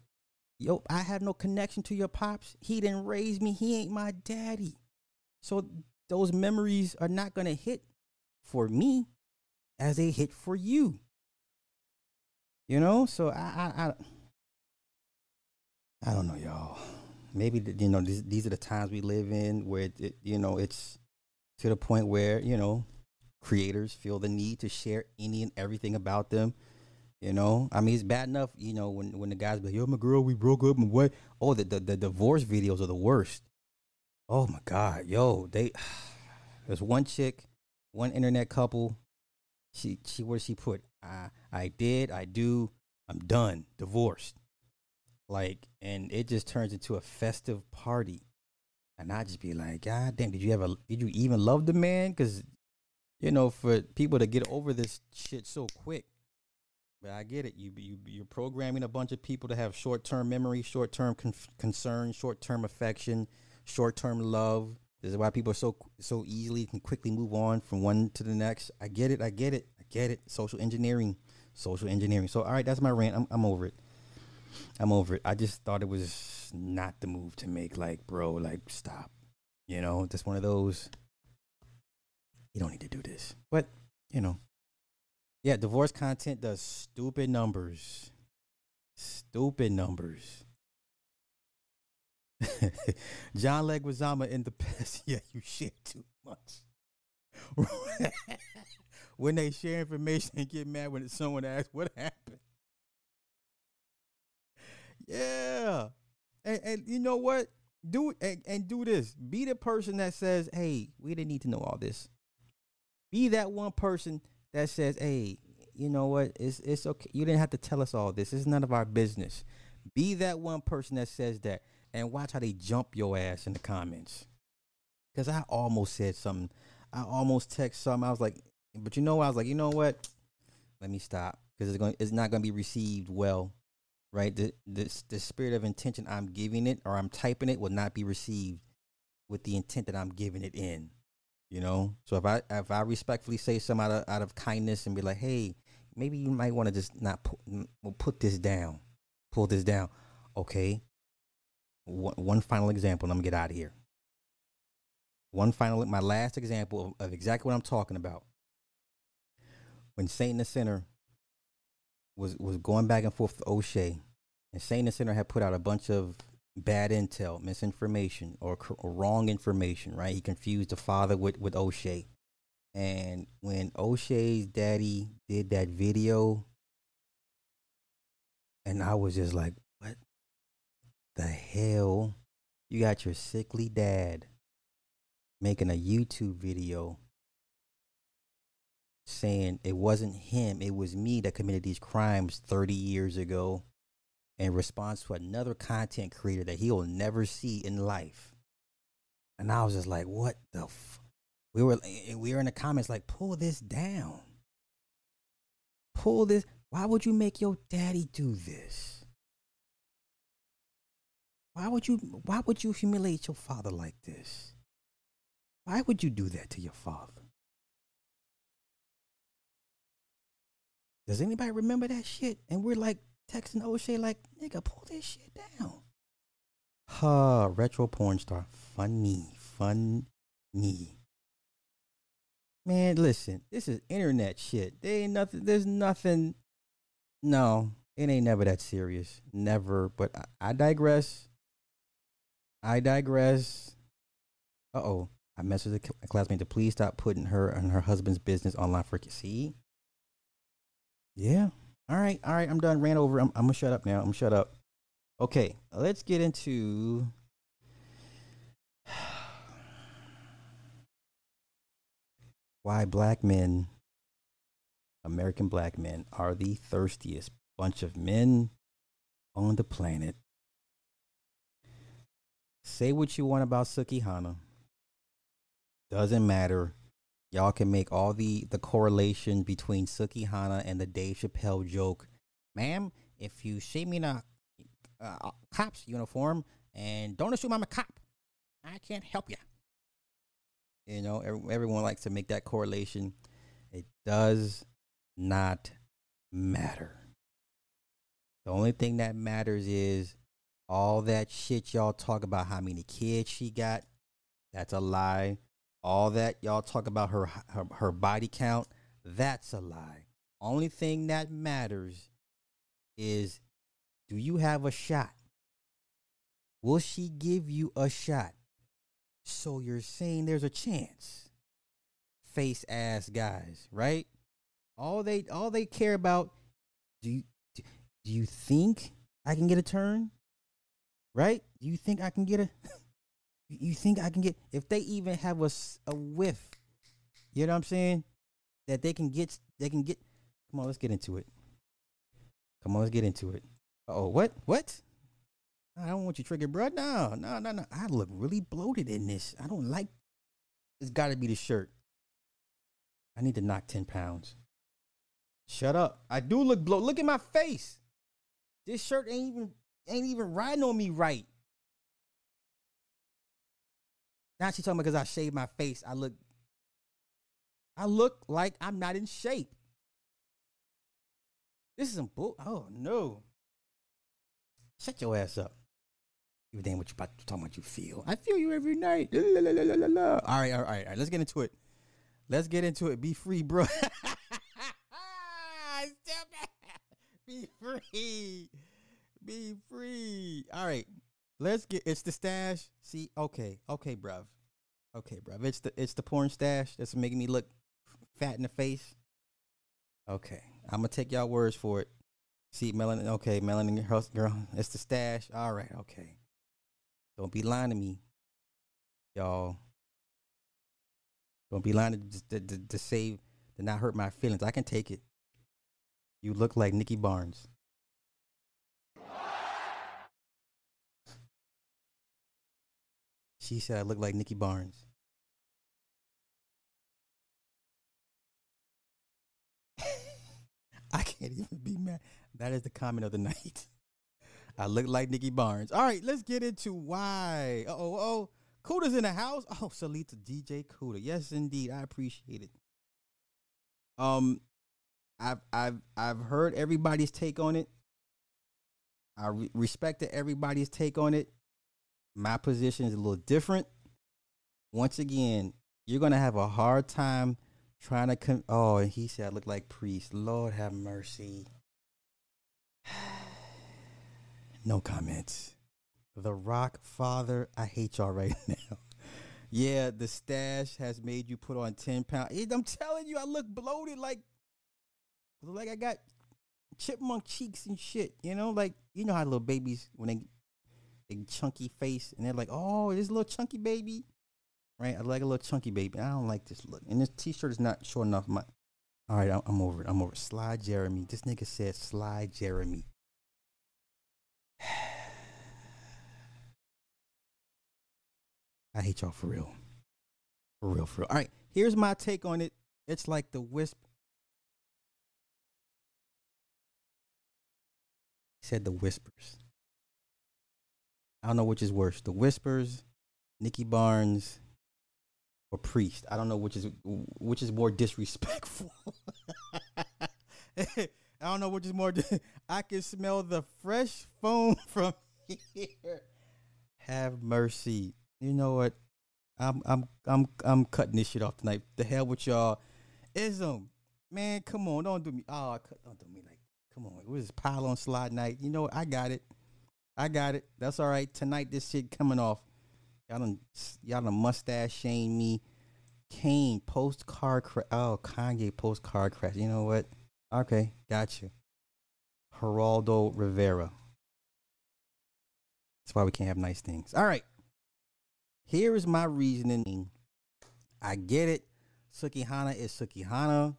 Yo, I have no connection to your pops. He didn't raise me. He ain't my daddy. So those memories are not gonna hit for me as they hit for you. You know, so I I I, I don't know, y'all. Maybe you know these, these are the times we live in where it, it, you know it's to the point where you know creators feel the need to share any and everything about them you know, I mean, it's bad enough. You know, when when the guys be like, "Yo, my girl, we broke up," and what? Oh, the, the the divorce videos are the worst. Oh my god, yo, they. [sighs] There's one chick, one internet couple. She she where she put? I I did, I do, I'm done, divorced. Like, and it just turns into a festive party, and I just be like, God damn, did you ever? Did you even love the man? Because, you know, for people to get over this shit so quick but I get it. You you you're programming a bunch of people to have short term memory, short term con- concern, short term affection, short term love. This is why people are so so easily can quickly move on from one to the next. I get it. I get it. I get it. Social engineering, social engineering. So all right, that's my rant. I'm I'm over it. I'm over it. I just thought it was not the move to make. Like, bro, like stop. You know, just one of those. You don't need to do this, but you know, yeah, divorce content does stupid numbers. Stupid numbers. [laughs] John Leguizamo in the past. [laughs] Yeah, you share too much. [laughs] when they share information and get mad when someone asks what happened. Yeah. And, and you know what? do and, and do this. Be the person that says, "Hey, we didn't need to know all this." Be that one person that says, "Hey, you know what? It's it's okay. You didn't have to tell us all this. It's none of our business." Be that one person that says that, and watch how they jump your ass in the comments. Cause I almost said something. I almost text something. I was like, but you know, I was like, you know what? Let me stop because it's going. It's not going to be received well right? The, the the spirit of intention I'm giving it or I'm typing it will not be received with the intent that I'm giving it in. You know, so if I if I respectfully say some out of out of kindness and be like, hey, maybe you might want to just not put put this down, pull this down. Okay. One, one final example, and I'm gonna get out of here. One final, my last example of, of exactly what I'm talking about. When Saint the Sinner was was going back and forth with O'Shea, and Saint the Sinner had put out a bunch of bad intel, misinformation, or, or, wrong information. Right? He confused the father with with O'Shea, and when O'Shea's daddy did that video, and I was just like, "What the hell? You got your sickly dad making a YouTube video." saying it wasn't him, it was me that committed these crimes 30 years ago in response to another content creator that he'll never see in life. And I was just like, what the f-? We were eh, we were in the comments like, pull this down. Pull this. Why would you make your daddy do this? Why would you why would you humiliate your father like this? Why would you do that to your father? Does anybody remember that shit? And we're like texting O'Shea like, nigga, pull this shit down. Ha, huh, retro porn star. Funny, funny. Man, listen, this is internet shit. There ain't nothing, there's nothing. No, it ain't never that serious. Never. But I, I digress. I digress. Uh oh. I messaged a classmate to please stop putting her and her husband's business online for see. Yeah. All right. All right. I'm done. Ran over. I'm, I'm gonna shut up now. I'm gonna shut up. Okay. Let's get into. [sighs] Why black men, American black men, are the thirstiest bunch of men on the planet. Say what you want about Sukihana. Doesn't matter y'all can make all the the correlation between Sukihana and the Dave Chappelle joke. Ma'am, if you see me in a uh, cop's uniform and don't assume I'm a cop, I can't help you. You know, everyone likes to make that correlation. It does not matter. The only thing that matters is all that shit y'all talk about how many kids she got. That's a lie. All that y'all talk about her, her her body count, that's a lie. Only thing that matters is do you have a shot? Will she give you a shot? So you're saying there's a chance. Face ass guys, right? All they all they care about do you do, do you think I can get a turn? Right? Do you think I can get a [laughs] You think I can get if they even have a, a whiff? You know what I'm saying? That they can get they can get. Come on, let's get into it. Come on, let's get into it. Oh, what? What? I don't want you triggered, bro. No, no, no, no. I look really bloated in this. I don't like. It's got to be the shirt. I need to knock ten pounds. Shut up. I do look bloated. Look at my face. This shirt ain't even ain't even riding on me right. Now she's talking because I shaved my face, I look I look like I'm not in shape. This is some bull. Oh no. Shut your ass up. You ain't what you're about to talk about you feel. I feel you every night. La, la, la, all right, all right, all right. Let's get into it. Let's get into it. Be free, bro. [laughs] Be free. Be free. All right. Let's get it's the stash. See, okay, okay, bruv. Okay, bruv. It's the it's the porn stash that's making me look fat in the face. Okay. I'm gonna take y'all words for it. See, Melanie, okay, Melanie girl, it's the stash. All right, okay. Don't be lying to me, y'all. Don't be lying to, to, to save, to not hurt my feelings. I can take it. You look like Nikki Barnes. She said I look like Nikki Barnes. [laughs] I can't even be mad. That is the comment of the [laughs] night. I look like Nikki Barnes. All right, let's get into why. Oh, oh. Kuda's in the house. Oh, salute to DJ Kuda. Yes, indeed. I appreciate it. Um, I've I've I've heard everybody's take on it. I re- respected everybody's take on it. My position is a little different. Once again, you're gonna have a hard time trying to. Con- oh, and he said I look like priest. Lord have mercy. [sighs] no comments. The Rock Father, I hate y'all right [laughs] now. yeah, the stash has made you put on 10 pounds. I'm telling you, I look bloated like like I got chipmunk cheeks and shit. You know, like you know how little babies when they chunky face and they're like, oh, this little chunky baby. Right? I like a little chunky baby. I don't like this look. And this t shirt is not short enough. My all right, I'm, I'm over it. I'm over it. Sly Jeremy. This nigga said Sly Jeremy. [sighs] I hate y'all for real. For real, for real. All right, here's my take on it. It's like the wisp. Said the whispers. I don't know which is worse, the whispers, Nikki Barnes, or Priest. I don't know which is which is more [laughs] disrespectful. [laughs] I don't know which is more. [laughs] I can smell the fresh foam from here. Have mercy. You know what? I'm I'm I'm I'm cutting this shit off tonight. The hell with y'all. Ism, man, come on, don't do me. Oh, don't do me like. Come on, it was pile on slide night. You know what? I got it. I got it. That's all right. Tonight, this shit coming off. Y'all done, y'all done mustache shame me. Kane postcard crash. Oh, Kanye postcard crash. You know what? Okay, got you. Geraldo Rivera. That's why we can't have nice things. All right. Here is my reasoning. I get it. Sukihana is Sukihana.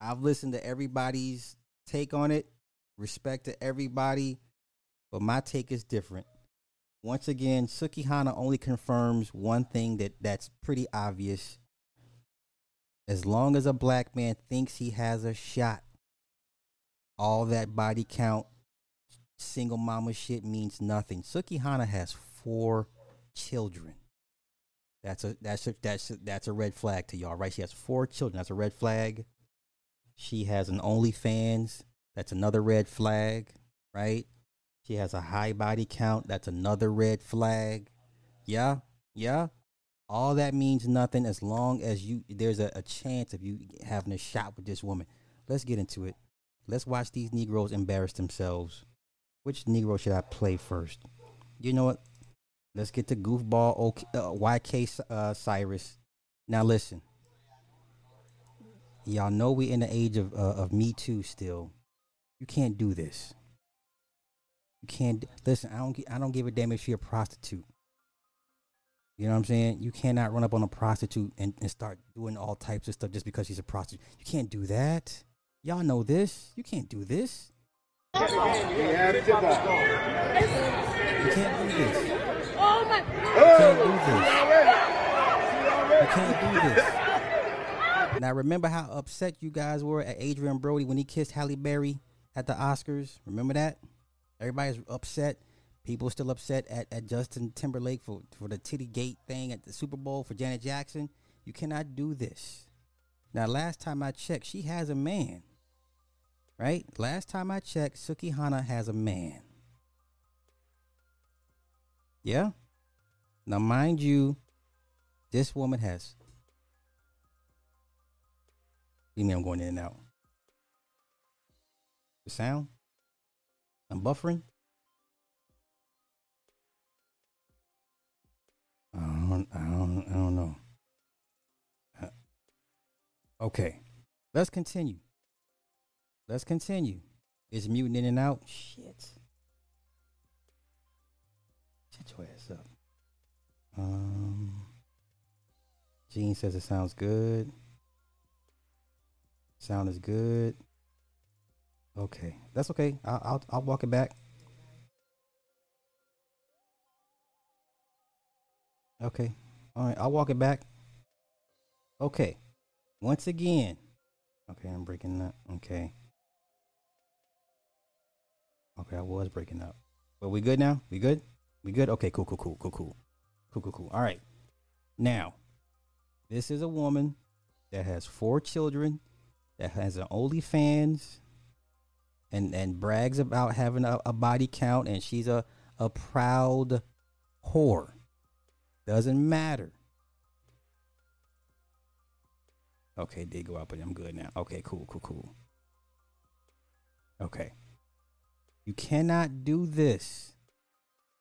I've listened to everybody's take on it. Respect to everybody. But my take is different. Once again, Sukihana only confirms one thing that that's pretty obvious. As long as a black man thinks he has a shot, all that body count, single mama shit means nothing. Sukihana has four children. That's a that's a that's a, that's a red flag to y'all, right? She has four children. That's a red flag. She has an OnlyFans. That's another red flag, right? She has a high body count. That's another red flag. Yeah, yeah. All that means nothing as long as you there's a, a chance of you having a shot with this woman. Let's get into it. Let's watch these Negroes embarrass themselves. Which Negro should I play first? You know what? Let's get to goofball OK, uh, YK uh, Cyrus. Now listen, y'all know we're in the age of uh, of Me Too. Still, you can't do this. You can't listen. I don't. I don't give a damn if she a prostitute. You know what I'm saying? You cannot run up on a prostitute and, and start doing all types of stuff just because she's a prostitute. You can't do that. Y'all know this. You can't do this. You can't do this. Oh my! You can't do this. You can't do this. Now remember how upset you guys were at Adrien Brody when he kissed Halle Berry at the Oscars? Remember that? Everybody's upset. People still upset at, at Justin Timberlake for, for the titty gate thing at the Super Bowl for Janet Jackson. You cannot do this. Now, last time I checked, she has a man. Right? Last time I checked, Sukihana has a man. Yeah? Now, mind you, this woman has. You mean I'm going in and out? The sound? I'm buffering? I don't, I don't, I don't know. Uh, okay, let's continue. Let's continue. Is muting in and out? Shit. Shut your ass up. Um, Gene says it sounds good. Sound is good. Okay, that's okay. I'll I'll, I'll walk it back. Okay, all right. I'll walk it back. Okay, once again. Okay, I'm breaking up. Okay. Okay, I was breaking up. But we good now? We good? We good? Okay, cool, cool, cool, cool, cool. Cool, cool, cool. All right. Now, this is a woman that has four children, that has an OnlyFans, and and brags about having a, a body count, and she's a a proud whore. Doesn't matter. Okay, did go out, but I'm good now. Okay, cool, cool, cool. Okay. You cannot do this.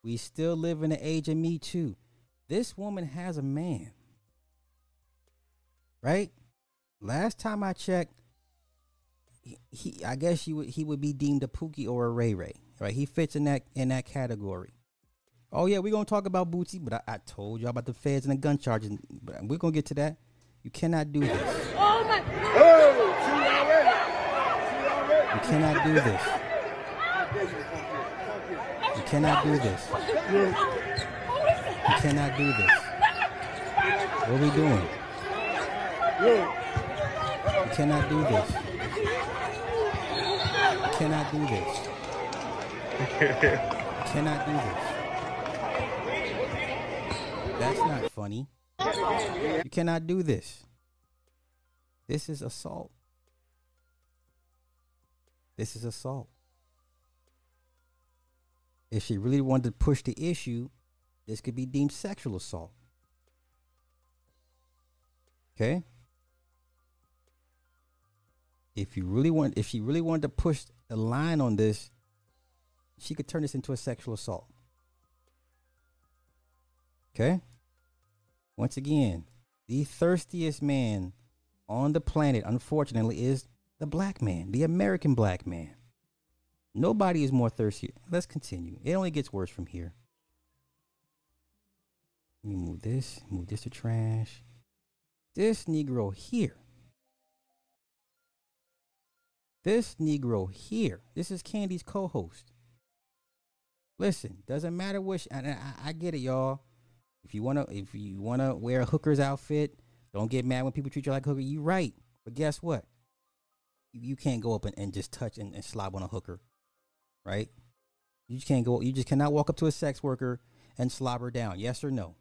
We still live in the age of Me Too. This woman has a man. Right? Last time I checked, he, he I guess he would he would be deemed a Pookie or a Ray Ray. Right? He fits in that in that category. Oh yeah, we're gonna talk about Boosie, but I, I told y'all about the feds and the gun charges. But we're gonna get to that. You cannot do this. Oh my! You cannot do this. You cannot do this. You cannot do this. What are we doing? You cannot do this. You cannot do this. You [laughs] cannot do this. That's not funny. You cannot do this. This is assault. This is assault. If she really wanted to push the issue, this could be deemed sexual assault. Okay? If you really want if she really wanted to push the line on this, she could turn this into a sexual assault. Okay? Once again, the thirstiest man on the planet, unfortunately, is the black man, the American black man. Nobody is more thirsty. Let's continue. It only gets worse from here. Let me move this, move this to trash. This Negro here. This Negro here. This is Candy's co host. Listen, doesn't matter which, and I, I get it, y'all. If you wanna, if you wanna wear a hooker's outfit, don't get mad when people treat you like a hooker. You right, but guess what? You, you can't go up and, and just touch and, and slob on a hooker, right? You just can't go. You just cannot walk up to a sex worker and slob her down. Yes or no?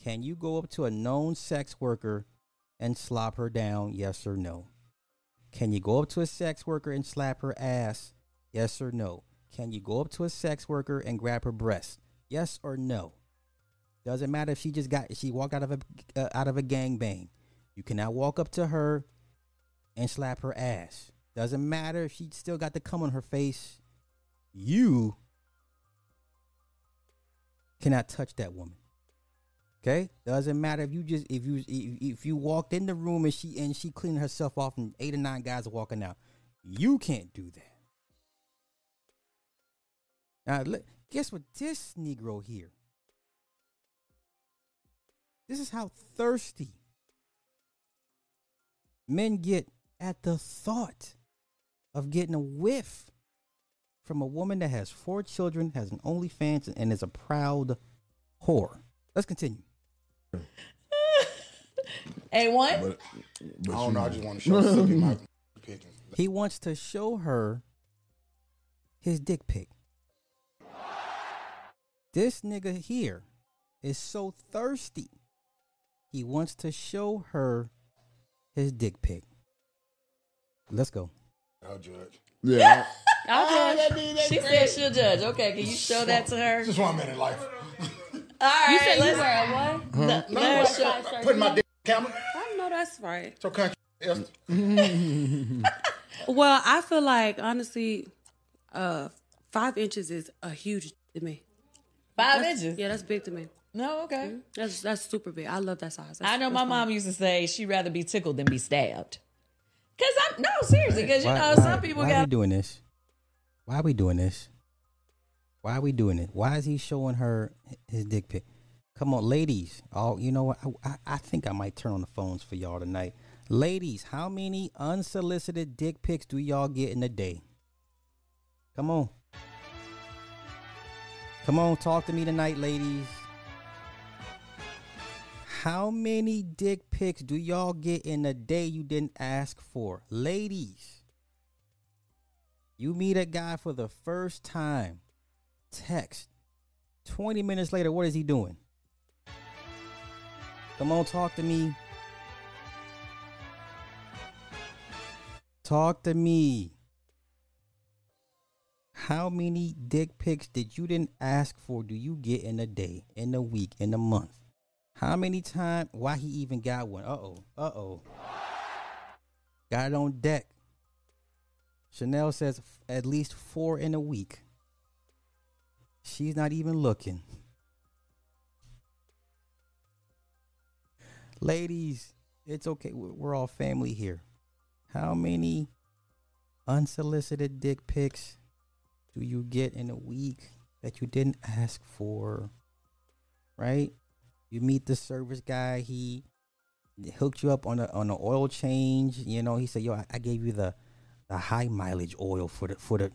Can you go up to a known sex worker and slob her down? Yes or no? Can you go up to a sex worker and slap her ass? Yes or no? Can you go up to a sex worker and grab her breast? Yes or no? Doesn't matter if she just got she walked out of a uh, out of a gangbang. You cannot walk up to her and slap her ass. Doesn't matter if she still got the cum on her face. You cannot touch that woman. Okay? Doesn't matter if you just if you if, you walked in the room and she and she cleaned herself off and eight or nine guys are walking out. You can't do that. Now, guess what? This Negro here. This is how thirsty men get at the thought of getting a whiff from a woman that has four children, has an OnlyFans, and is a proud whore. Let's continue. [laughs] A one. But, but I don't you- know. I just want to show Sippy my [laughs] opinion. He wants to show her his dick pic. This nigga here is so thirsty. He wants to show her his dick pic. Let's go. I'll judge. Yeah, [laughs] I'll judge. Ah, that dude, that's She crazy. said she'll judge. Okay, can you show that to her? Just one minute, life. All right, You said you let's. were a what? Let- No, let her what? show- Putting my dick camera. I know that's right. So country. [laughs] Well, I feel like honestly, uh, five inches is a huge to me. Five That's- inches. Yeah, that's big to me. No, okay. That's that's super big. I love that size. That's, I know my fine. mom used to say she'd rather be tickled than be stabbed. Cause I'm no seriously, because you Why- know why- some people why are we doing this? Why are we doing this? Why are we doing it? Why is he showing her his dick pic? Come on, ladies. Oh, you know what? I, I, I think I might turn on the phones for y'all tonight. Ladies, how many unsolicited dick pics do y'all get in a day? Come on. Come on, talk to me tonight, ladies. How many dick pics do y'all get in a day you didn't ask for? Ladies, you meet a guy for the first time, text. 20 minutes later, what is he doing? Come on, talk to me. Talk to me. How many dick pics did you didn't ask for do you get in a day, in a week, in a month? How many times? Why he even got one? Uh oh. Uh oh. Got it on deck. Chanel says at least four in a week. She's not even looking. Ladies, it's okay. We're all family here. How many unsolicited dick pics do you get in a week that you didn't ask for? Right? You meet the service guy, he hooked you up on a on an oil change. You know, he said, "Yo, I, I gave you the the high mileage oil for the for the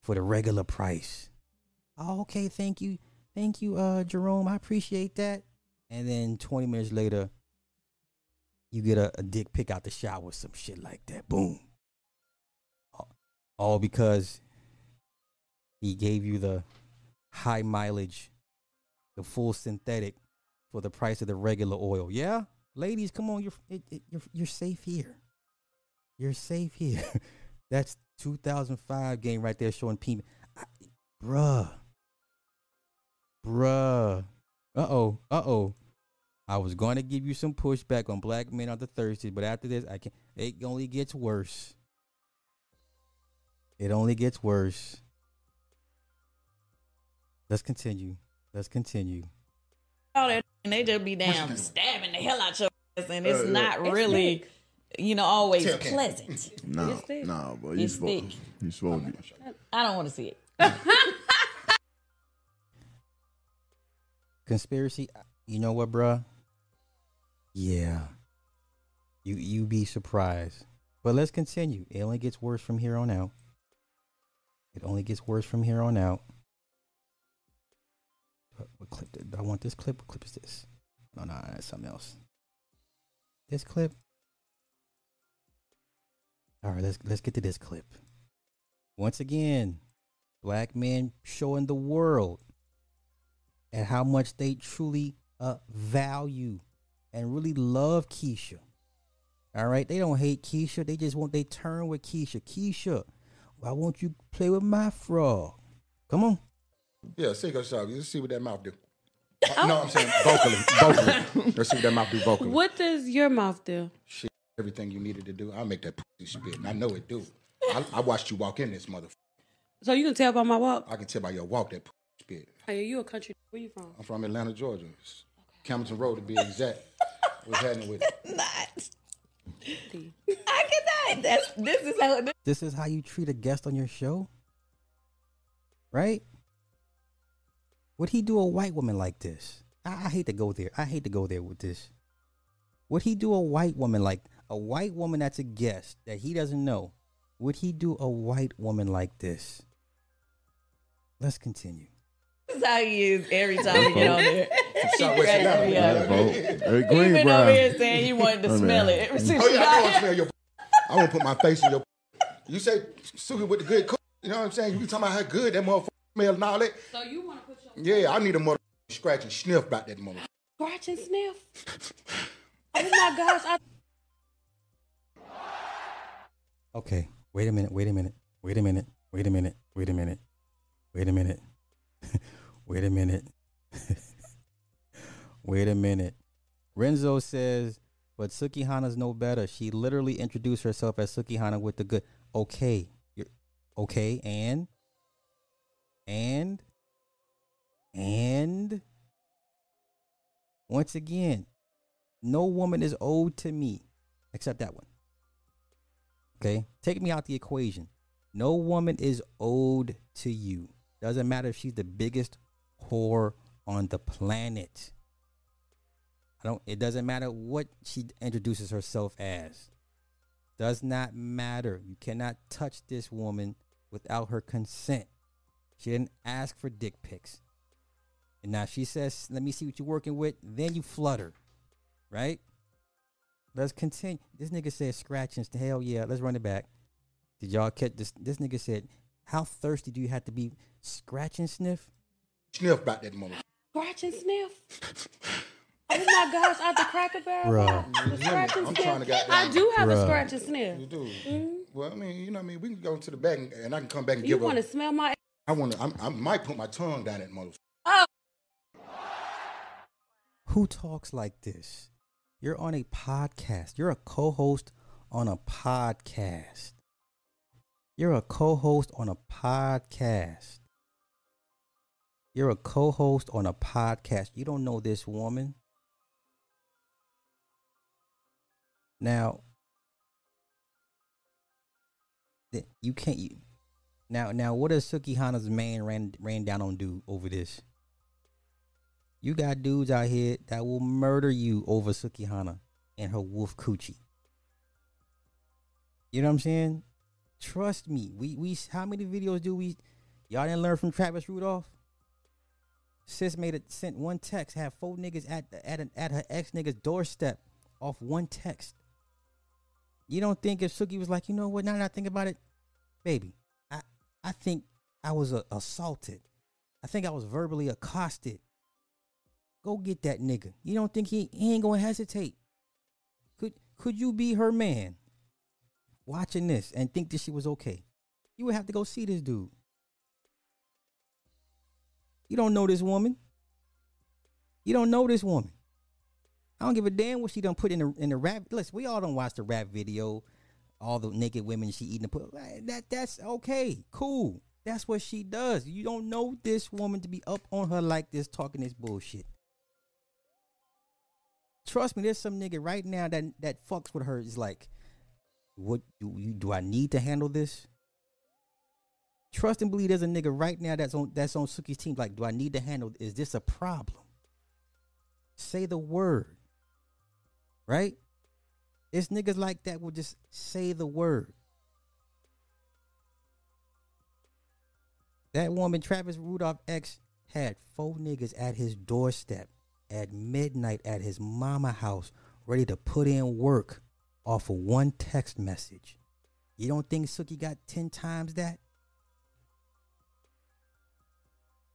for the regular price." Oh, okay, thank you, thank you, uh, Jerome. I appreciate that. And then twenty minutes later, you get a, a dick pick out the shower, some shit like that. Boom. All- because he gave you the high mileage, the full synthetic for the price of the regular oil. Yeah, ladies, come on, you're it, it, you're you're safe here. You're safe here. [laughs] That's 2005 game right there showing P. Bruh, bruh. Uh oh, uh oh. I was going to give you some pushback on black men on the Thursdays, but after this, I can. It only gets worse. It only gets worse. Let's continue. Let's continue. all that and they just be damn stabbing the hell out your ass and it's Uh, not It's really thick. you know always Tell pleasant No, It's thick. no, but you It's supposed you supposed to. i don't want to see it [laughs] [laughs] Conspiracy. Uh, you know what, bruh? Yeah. You you be surprised. But let's continue. It only gets worse from here on out. It only gets worse from here on out. What, what clip did, I want this clip? What clip is this? No, no, that's something else. This clip. All right, let's let's get to this clip. Once again, black men showing the world and how much they truly uh, value and really love Keisha. All right, they don't hate Keisha. They just want they turn with Keisha. Keisha, why won't you play with my frog? Come on. Yeah, say go shot. Let's see what that mouth do. Uh, no, I'm saying vocally. Vocally. Let's see what that mouth do vocally. What does your mouth do? Shit, everything you needed to do. I'll make that pussy spit. And I know it do. I, I watched you walk in this motherfucker. So you can tell by my walk. I can tell by your walk that pussy spit. Hey, you a country? Where you from? I'm from Atlanta, Georgia. It's Campbellton Road to be exact. What's happening with it? [laughs] not D. i cannot that's this is how this, This is how you treat a guest on your show? Right? Would he do a white woman like this? I, I hate to go there. I hate to go there with this. Would he do a white woman like a white woman that's a guest that he doesn't know? Would he do a white woman like this? Let's continue. Is how he is every time we get on there Southwest cracks Atlanta. me Yeah, up. Hey, He Green been Brown. over here saying he wanted to Oh, smell man. it ever since Oh you yeah, I got want to here. smell your. [laughs] I want to put my face in your. You say Suki with the good cook. You know what I'm saying? You be talking about how good that motherfucker smell and all that. So you want to put your Yeah, I need a mother scratch and sniff about that mother. scratch and sniff? [laughs] oh my gosh! I Okay, wait a minute, wait a minute, wait a minute, wait a minute, wait a minute, wait a minute, [laughs] wait a minute, [laughs] wait a minute. Renzo says, but Sukihana's no better. She literally introduced herself as Sukihana with the good. Okay, you're okay, and and and once again, no woman is owed to me except that one. Okay? Take me out the equation. No woman is owed to you. Doesn't matter if she's the biggest whore on the planet. I don't. It doesn't matter what she introduces herself as. Does not matter. You cannot touch this woman without her consent. She didn't ask for dick pics. And now she says, "Let me see what you're working with." Then you flutter, right? Let's continue. This nigga said scratching. Hell yeah. Let's run it back. Did y'all catch this? This nigga said, "How thirsty do you have to be? Scratch and sniff." Sniff about that mother. Scratch and sniff. oh my gosh, out the cracker barrel. Bruh. The scratch and I'm trying to goddamn- I do have Bruh. a scratch and sniff. You do. Mm-hmm. Well, I mean, you know what I mean? We can go to the back and, and I can come back and You give want to her. smell my? I want to, I might put my tongue down that mother. Who talks like this? You're on a podcast. You're a co-host on a podcast. You're a co-host on a podcast. You're a co-host on a podcast. You don't know this woman. Now, you can't. You, now, now, what does Sukihana's man ran ran down on do over this? You got dudes out here that will murder you over Sukihana and her wolf coochie. You know what I'm saying? Trust me. We we how many videos do we y'all didn't learn from Travis Rudolph? Sis made it sent one text, had four niggas at at an, at her ex nigga's doorstep off one text. You don't think if Suki was like, you know what? Now that I think about it, baby, I I think I was uh, assaulted. I think I was verbally accosted. Go get that nigga. You don't think he, he ain't gonna hesitate? Could could you be her man? Watching this and think that she was okay. You would have to go see this dude. You don't know this woman. You don't know this woman. I don't give a damn what she done put in the in the rap. Listen, we all don't watch the rap video. All the naked women she eating the put that that's okay, cool. That's what she does. You don't know this woman to be up on her like this, talking this bullshit. Trust me, there's some nigga right now that that fucks with her. Is like, what do you do? I need to handle this. Trust and believe there's a nigga right now that's on that's on Suki's team. Like, do I need to handle? Is this a problem? Say the word. Right? It's niggas like that will just say the word. That woman, Travis Rudolph X, had four niggas at his doorstep at midnight at his mama house, ready to put in work off of one text message. You don't think Suki got 10 times that?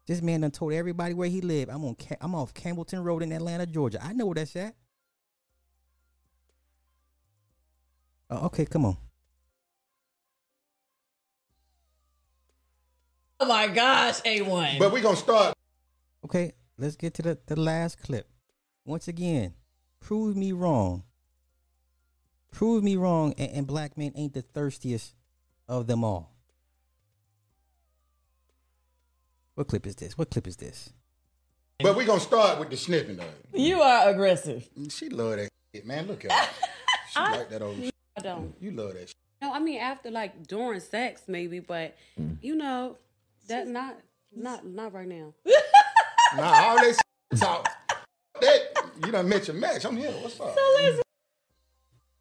This man done told everybody where he live. I'm on Ca- I'm off Campbellton Road in Atlanta, Georgia. I know where that's at. Oh, okay, come on. Oh my gosh, A1. But we going to start. Okay, let's get to the, the last clip. Once again, prove me wrong. Prove me wrong, and, and black men ain't the thirstiest of them all. What clip is this? What clip is this? But we're going to start with the sniffing, though. you are aggressive. She love that shit, man. Look at her. [laughs] She like that old shit. I don't. You love that shit. No, I mean after like during sex maybe, but mm. you know that not not not right now. [laughs] [laughs] Nah, all that talk. That, you done mentioned Max. I'm here. What's up? So listen.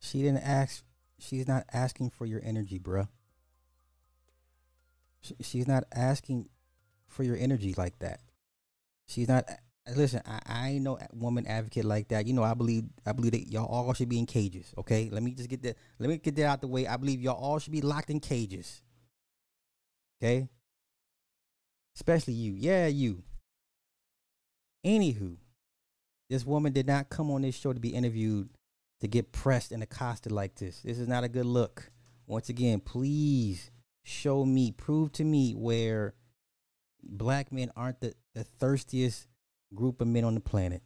She didn't ask. She's not asking for your energy, bruh. She's not asking for your energy like that. She's not. Listen, I, I ain't no woman advocate like that. You know, I believe I believe that y'all all should be in cages. Okay, let me just get that. Let me get that out the way. I believe y'all all should be locked in cages. Okay, especially you. Yeah, you. Anywho, this woman did not come on this show to be interviewed to get pressed and accosted like this. This is not a good look. Once again, please show me, prove to me where black men aren't the, the thirstiest group of men on the planet.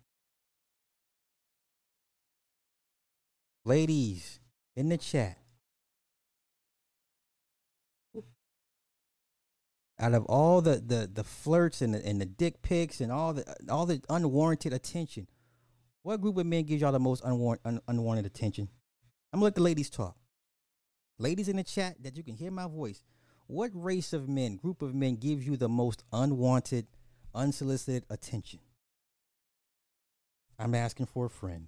Ladies in the chat, out of all the, the, the flirts and the, and the dick pics and all the all the unwarranted attention, what group of men gives y'all the most unwarranted, un, unwanted attention? I'm gonna let the ladies talk. Ladies in the chat, that you can hear my voice. What race of men, group of men, gives you the most unwanted, unsolicited attention? I'm asking for a friend.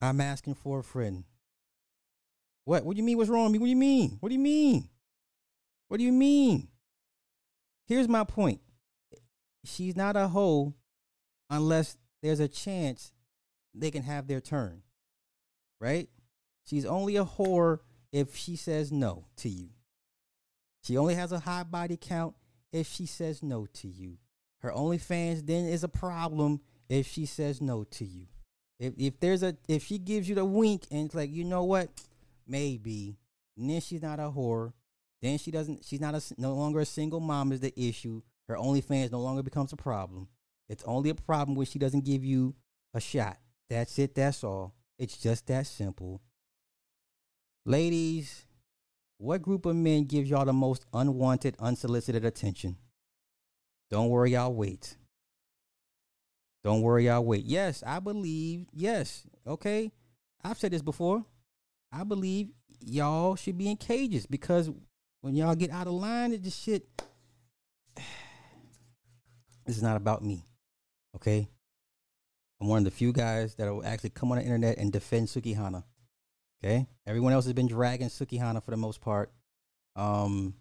I'm asking for a friend. What? What do you mean? What's wrong with me? What do you mean? What do you mean? What do you mean? Here's my point. She's not a hoe unless there's a chance they can have their turn. Right? She's only a whore if she says no to you. She only has a high body count if she says no to you. Her OnlyFans then is a problem if she says no to you. If if there's a if she gives you the wink and it's like you know what, maybe and then she's not a whore. Then she doesn't. She's not a no longer a single mom is the issue. Her OnlyFans no longer becomes a problem. It's only a problem when she doesn't give you a shot. That's it. That's all. It's just that simple. Ladies, what group of men gives y'all the most unwanted, unsolicited attention? Don't worry, I'll wait. Don't worry, I'll wait. Yes, I believe. Yes, okay. I've said this before. I believe y'all should be in cages because when y'all get out of line, it just shit. [sighs] This is not about me, okay? I'm one of the few guys that will actually come on the internet and defend Sukihana. Okay, everyone else has been dragging Sukihana for the most part. Um,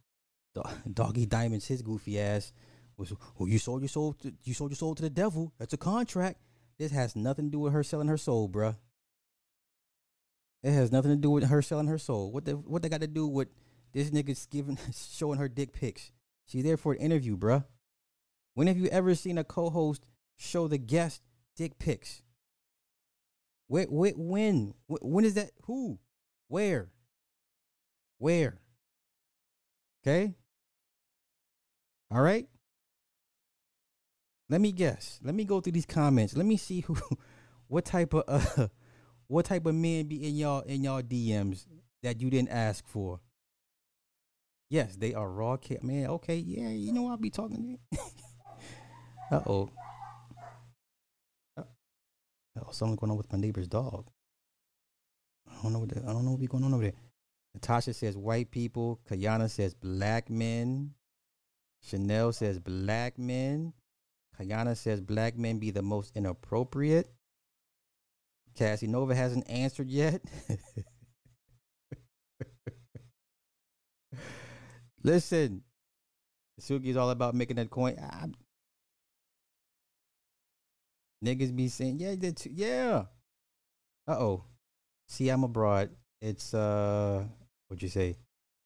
Do- [laughs] Doggy Diamonds, his goofy ass was, "Oh, you sold your soul, to, you sold your soul to the devil. That's a contract." This has nothing to do with her selling her soul, bruh. It has nothing to do with her selling her soul. What the what they got to do with this nigga's giving [laughs] showing her dick pics? She's there for an interview, bruh. When have you ever seen a co-host show the guest dick pics? Where, when? When is that? Who? Where? Where? Okay. All right. Let me guess. Let me go through these comments. Let me see who, [laughs] what type of, uh, [laughs] what type of men be in y'all in y'all DMs that you didn't ask for. Yes, they are raw cat. Man, okay, yeah, you know I'll be talking. To. [laughs] Uh oh. Oh, something going on with my neighbor's dog. I don't know what the, I don't know what be going on over there. Natasha says white people. Kayana says black men. Chanel says black men. Kayana says black men be the most inappropriate. Cassie Nova hasn't answered yet. [laughs] Listen, Suki is all about making that coin. I, niggas be saying, yeah, that's, yeah. Uh oh. See, I'm abroad. It's uh, what'd you say?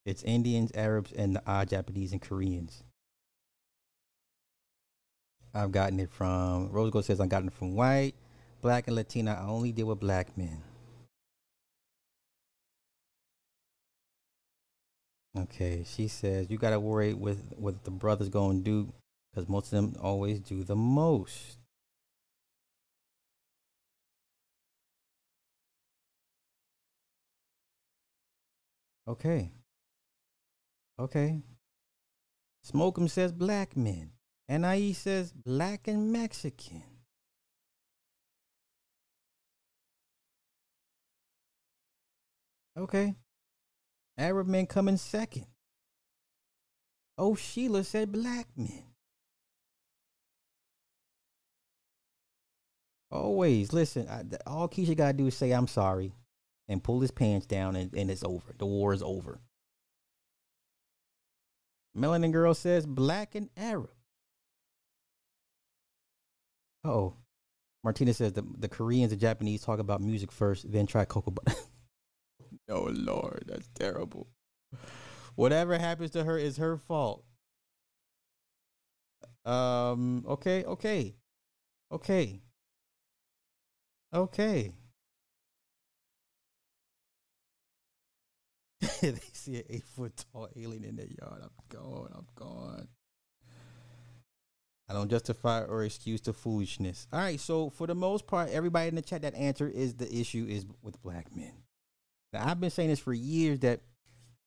It's Indians, Arabs, and the odd Japanese and Koreans. I've gotten it from Rose Gold says I've gotten it from white, black, and Latina. I only deal with black men. Okay, she says you gotta worry with what the brothers gonna do because most of them always do the most. Okay. Okay. Smokum says black men. NIE says black and Mexican. Okay. Arab men come in second. Oh, Sheila said black men. Always listen. I, all Keisha gotta do is say I'm sorry, and pull his pants down, and, and it's over. The war is over. Melanin girl says black and Arab. Oh, Martina says the the Koreans and Japanese talk about music first, then try cocoa butter. [laughs] oh Lord, that's terrible. Whatever happens to her is her fault. Um. Okay. Okay. Okay. Okay. [laughs] they see an eight foot tall alien in their yard. I'm gone. I'm gone. I don't justify or excuse the foolishness. All right. So for the most part, everybody in the chat that answer is the issue is with black men. Now I've been saying this for years that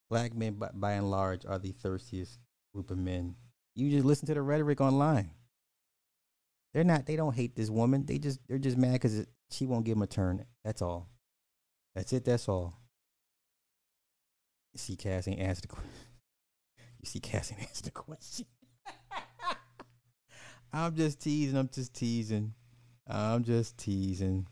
black men, by, by and large, are the thirstiest group of men. You just listen to the rhetoric online. They're not. They don't hate this woman. They just they're just mad because she won't give them a turn. That's all. That's it. That's all. You see, Cass ain't answered the question. [laughs] You see, Cass ain't [laughs] the question. [laughs] I'm just teasing. I'm just teasing. I'm just teasing.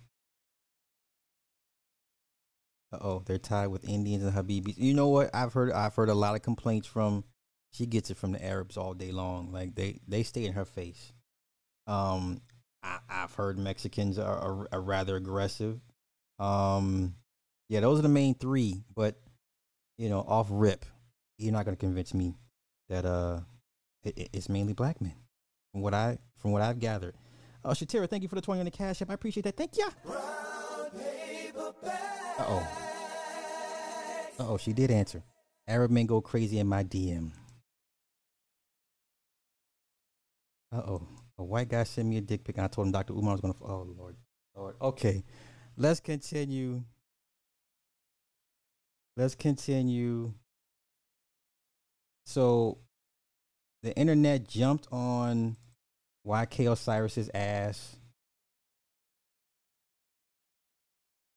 Uh oh, they're tied with Indians and Habibis. You know what? I've heard I've heard a lot of complaints from she gets it from the Arabs all day long. Like they they stay in her face. Um I, I've heard Mexicans are, are, are rather aggressive. Um yeah, those are the main three, but you know, off rip, you're not gonna convince me that uh it, it- it's mainly black men. From what I from what I've gathered. Uh Shatira, thank you for the 20 on the cash app. I appreciate that. Thank you. Uh oh. Uh oh, she did answer. Arab men go crazy in my DM. Uh oh. A white guy sent me a dick pic and I told him Dr. Umar was gonna oh Lord. Lord. Okay. Let's continue. Let's continue. So the internet jumped on YK Osiris's ass.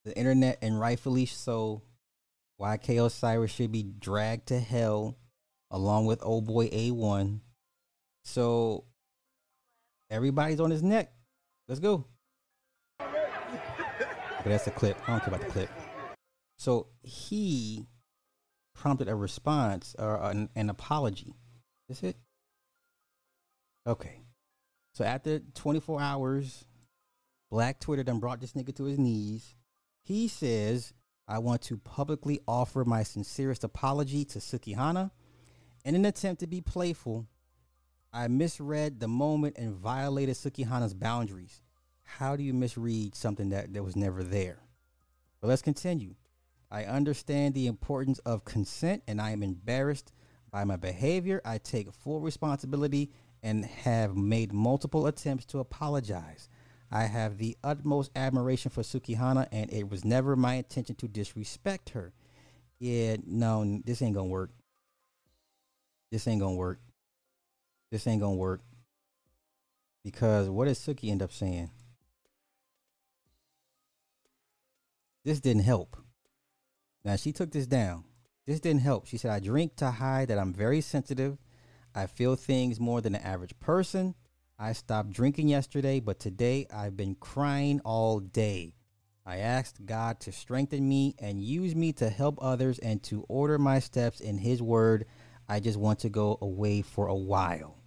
The internet, and rightfully so, YK Osiris should be dragged to hell along with old boy A1. So everybody's on his neck. Let's go. [laughs] Okay, that's a clip. I don't care about the clip. So he prompted a response or an, an apology. Is it? Okay. So after 24 hours, Black Twitter done brought this nigga to his knees. He says, I want to publicly offer my sincerest apology to Sukihana. In an attempt to be playful, I misread the moment and violated Sukihana's boundaries. How do you misread something that, that was never there? But let's continue. I understand the importance of consent and I am embarrassed by my behavior. I take full responsibility and have made multiple attempts to apologize. I have the utmost admiration for Sukihana and it was never my intention to disrespect her. Yeah, no, this ain't gonna work. This ain't gonna work. This ain't gonna work. Because what does Suki end up saying? This didn't help. Now she took this down. This didn't help. She said, I drink to hide that I'm very sensitive. I feel things more than the average person. I stopped drinking yesterday, but today I've been crying all day. I asked God to strengthen me and use me to help others and to order my steps in His word. I just want to go away for a while.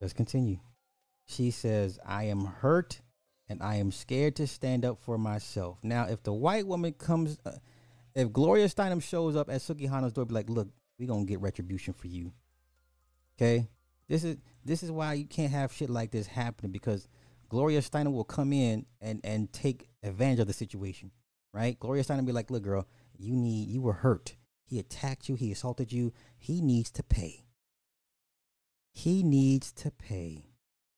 Let's continue. She says, I am hurt and I am scared to stand up for myself. Now, if the white woman comes, uh, if Gloria Steinem shows up at Sukihana's door, be like, look, we gonna get retribution for you. Okay, this is this is why you can't have shit like this happening because Gloria Steinem will come in and and take advantage of the situation, right? Gloria Steinem be like, look, girl, you need you were hurt. He attacked you. He assaulted you. He needs to pay. He needs to pay.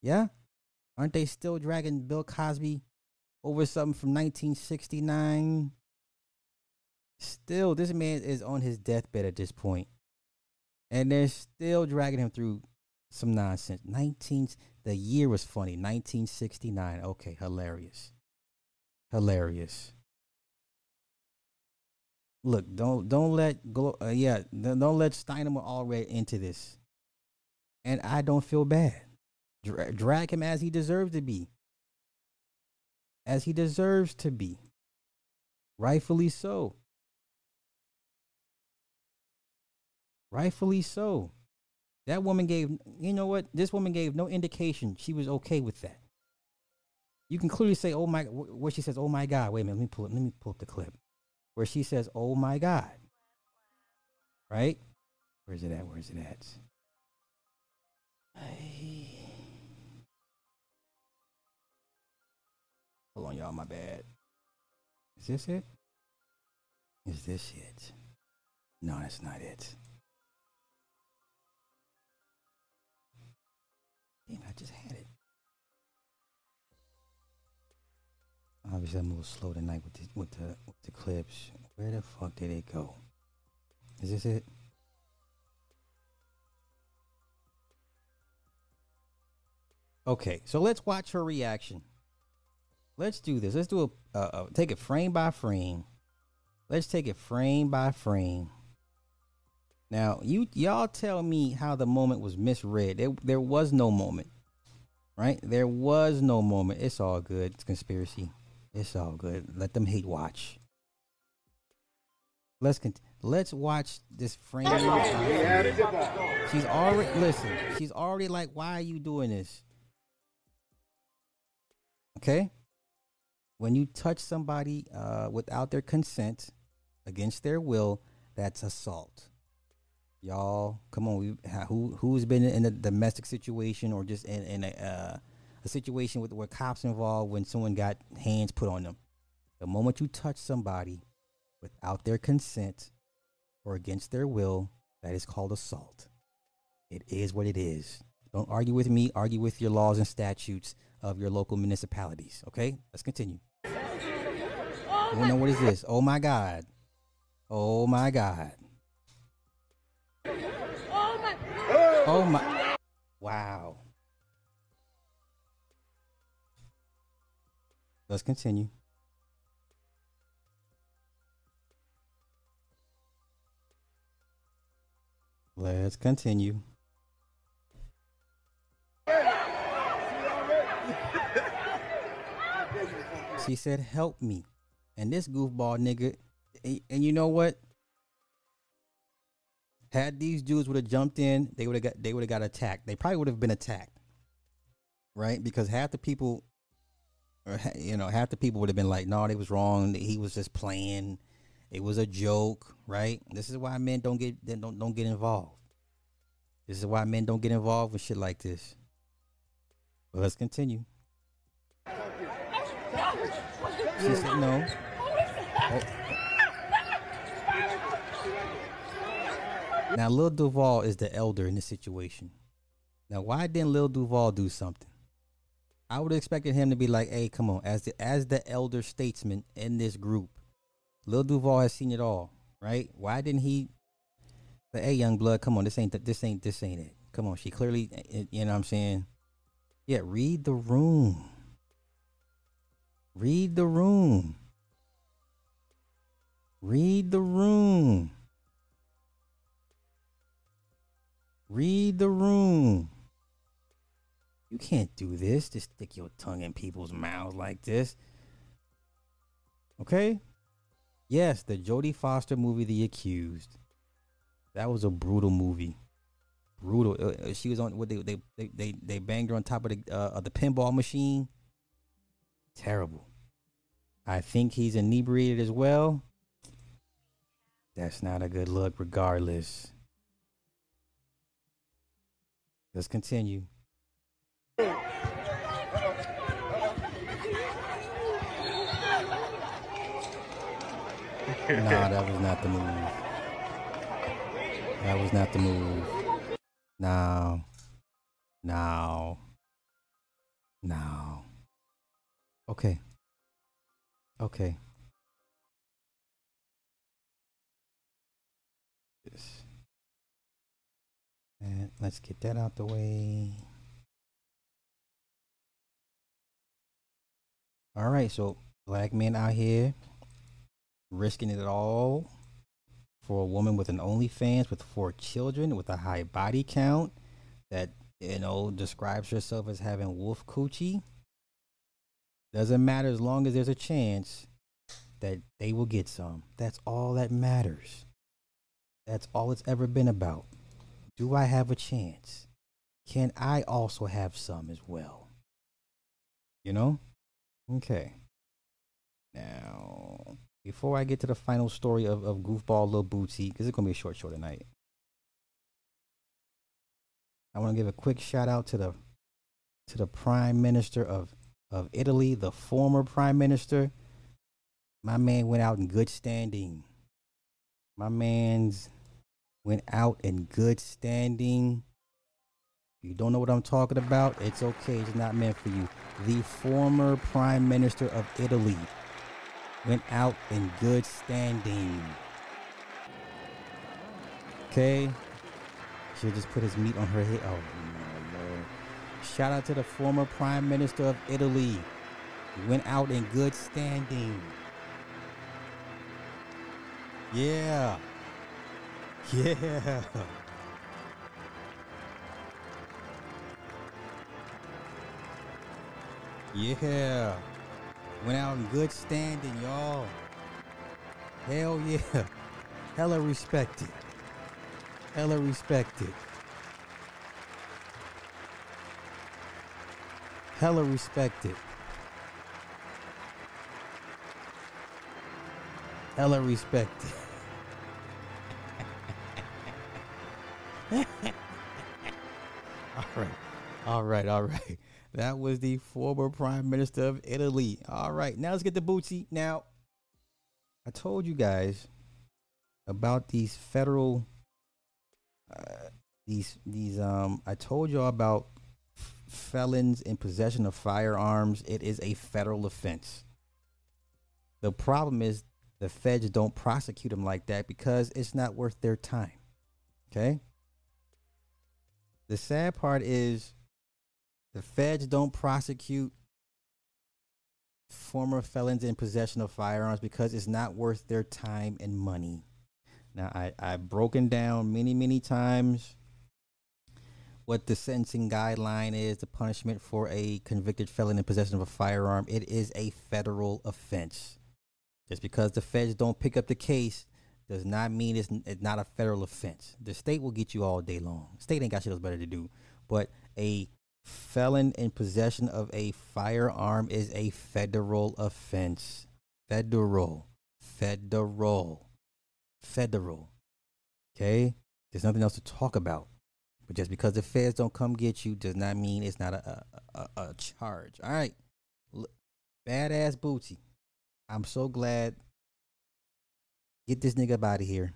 Yeah, aren't they still dragging Bill Cosby over something from 1969? Still, this man is on his deathbed at this point, and they're still dragging him through some nonsense. 19, the year was funny. 1969. Okay, hilarious, hilarious. Look, don't don't let Glo- uh, yeah, don't let Steinem already into this, and I don't feel bad. Dra- drag him as he deserves to be, as he deserves to be, rightfully so. Rightfully so. That woman gave, you know what? This woman gave no indication she was okay with that. You can clearly say, "Oh my," wh- where she says, "Oh my God." Wait a minute, let me pull it. Let me pull up the clip where she says, "Oh my God." Right? Where's it at? Where's it at? Hold on, y'all. My bad. Is this it? Is this it? No, that's not it. Damn, I just had it. Obviously, I'm a little slow tonight with the with the with the clips. Where the fuck did it go? Is this it? Okay, so let's watch her reaction. Let's do this. Let's do a take it frame by frame. Let's take it frame by frame. Now, you y'all tell me how the moment was misread. There, there was no moment, right? There was no moment. It's all good. It's conspiracy. It's all good. Let them hate watch. Let's cont- let's watch this frame. She's already listen. She's already like, why are you doing this? Okay. When you touch somebody uh, without their consent, against their will, that's assault. Y'all, come on. We, who who's been in a domestic situation or just in, in a uh, a situation with where cops involved when someone got hands put on them? The moment you touch somebody without their consent or against their will, that is called assault. It is what it is. Don't argue with me. Argue with your laws and statutes of your local municipalities. Okay, let's continue. Oh, no, what is this? Oh my God. Oh my God. Oh my. Wow. Let's continue. Let's continue. She said, "Help me," and this goofball nigga, and, and you know what? Had these dudes would have jumped in, they would have got they would have got attacked. They probably would have been attacked, right? Because half the people, or you know, half the people would have been like, "No, they was wrong. He was just playing. It was a joke." Right? This is why men don't get don't don't get involved. This is why men don't get involved with shit like this. But let's continue. She said no. Oh. Now, Lil Duval is the elder in this situation. Now, why didn't Lil Duval do something? I would have expected him to be like, "Hey, come on!" As the as the elder statesman in this group, Lil Duval has seen it all, right? Why didn't he? Say, hey, young blood, come on! This ain't this ain't this ain't it. Come on, she clearly, you know what I'm saying? Yeah, read the room. Read the room. Read the room. Read the room. You can't do this. Just stick your tongue in people's mouths like this. Okay? Yes, the Jodie Foster movie, The Accused. That was a brutal movie. Brutal. Uh, uh, she was on what they they they they, banged her on top of the uh, of the pinball machine. Terrible. I think he's inebriated as well. That's not a good look, regardless. Let's continue. [laughs] nah, that was not the move. That was not the move. No. No. No. Okay. Okay. This. And let's get that out the way. All right, so black men out here risking it all for a woman with an OnlyFans with four children with a high body count that you know describes herself as having wolf coochie. Doesn't matter as long as there's a chance that they will get some. That's all that matters. That's all it's ever been about. Do I have a chance? Can I also have some as well? You know? Okay. Now, before I get to the final story of, of Goofball Lil Boosie, because it's going to be a short show tonight, I want to give a quick shout out to the to the Prime Minister of, of Italy, the former Prime Minister. My man went out in good standing. My man's went out in good standing. You don't know what I'm talking about? It's okay. It's not meant for you. The former Prime Minister of Italy went out in good standing. Okay? Should just put his meat on her head. Oh. Shout out to the former Prime Minister of Italy. He went out in good standing. Yeah. [laughs] Yeah. Yeah. Went out in good standing, y'all. Hell yeah. [laughs] Hella respected. Hella respected. Hella respected. Hella respected. [laughs] all right. All right. All right. That was the former prime minister of Italy. All right. Now let's get the Boosie. Now, I told you guys about these federal uh, these these um I told y'all about felons in possession of firearms. It is a federal offense. The problem is the feds don't prosecute them like that because it's not worth their time. Okay? The sad part is the feds don't prosecute former felons in possession of firearms because it's not worth their time and money. Now, I, I've broken down many, many times what the sentencing guideline is, the punishment for a convicted felon in possession of a firearm. It is a federal offense. Just because the feds don't pick up the case does not mean it's, it's not a federal offense. The state will get you all day long. State ain't got shit else better to do. But a felon in possession of a firearm is a federal offense. Federal. Federal. Federal. Okay? There's nothing else to talk about. But just because the feds don't come get you does not mean it's not a, a, a, a charge. All right. Badass Booty. I'm so glad. Get this nigga out of here.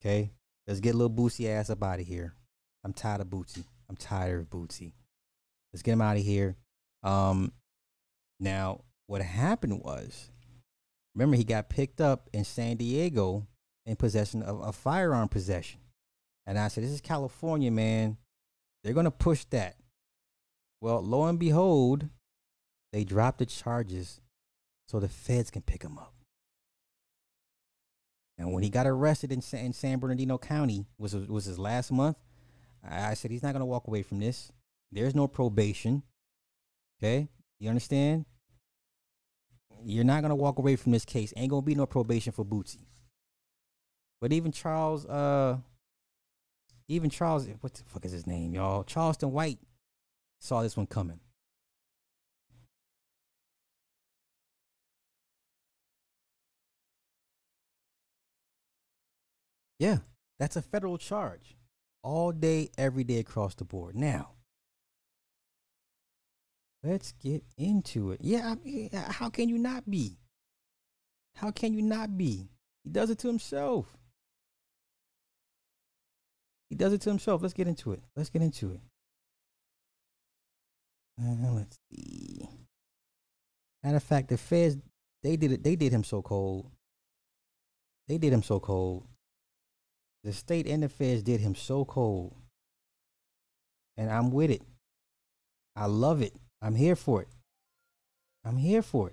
Okay? Let's get little Boosie ass up out of here. I'm tired of Boosie. I'm tired of Boosie. Let's get him out of here. Um, now, what happened was, remember, he got picked up in San Diego in possession of a firearm possession. And I said, This is California, man. They're going to push that. Well, lo and behold, they dropped the charges so the feds can pick him up. And when he got arrested in San, in San Bernardino County, was was his last month. I said he's not gonna walk away from this. There's no probation. Okay, you understand? You're not gonna walk away from this case. Ain't gonna be no probation for Boosie. But even Charles, uh, even Charles, what the fuck is his name, y'all? Charleston White saw this one coming. Yeah, that's a federal charge. All day, every day across the board. Now, let's get into it. Yeah, I mean, how can you not be? How can you not be? He does it to himself. He does it to himself. Let's get into it. Let's get into it. Uh, let's see. Matter of fact, the feds they did it. They did him so cold. They did him so cold. The state and the feds did him so cold. And I'm with it. I love it. I'm here for it. I'm here for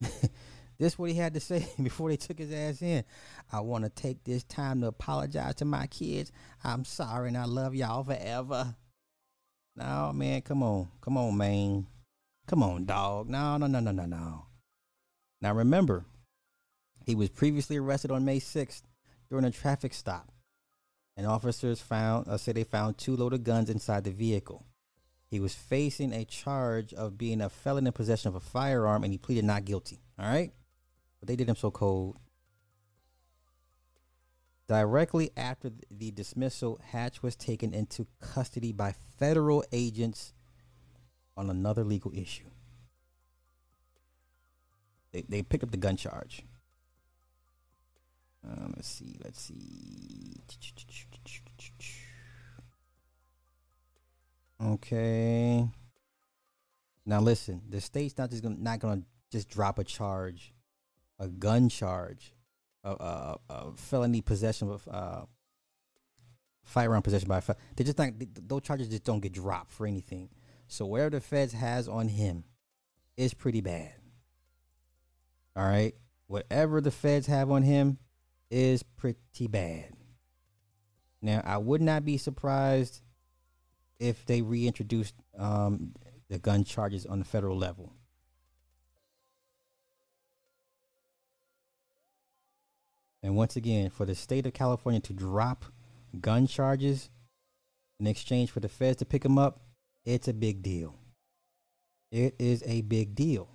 it. [laughs] this what he had to [laughs] say before they took his ass in. I want to take this time to apologize to my kids. I'm sorry and I love y'all forever. No, man, come on. Come on, man. Come on, dog. No, no, no, no, no, no. Now remember, he was previously arrested on May 6th during a traffic stop. And officers found, uh, say they found two loaded guns inside the vehicle. He was facing a charge of being a felon in possession of a firearm and he pleaded not guilty. All right? But they did him so cold. Directly after the dismissal, Hatch was taken into custody by federal agents on another legal issue. They, they picked up the gun charge. Uh, let's see. Let's see. Okay. Now listen. The state's not just gonna not gonna just drop a charge, a gun charge, a, a, a felony possession of uh, firearm possession by a they just not those charges just don't get dropped for anything. So whatever the feds has on him is pretty bad. All right. whatever the feds have on him is pretty bad. Now, I would not be surprised if they reintroduced um, the gun charges on the federal level. And once again, for the state of California to drop gun charges in exchange for the feds to pick them up, it's a big deal. It is a big deal.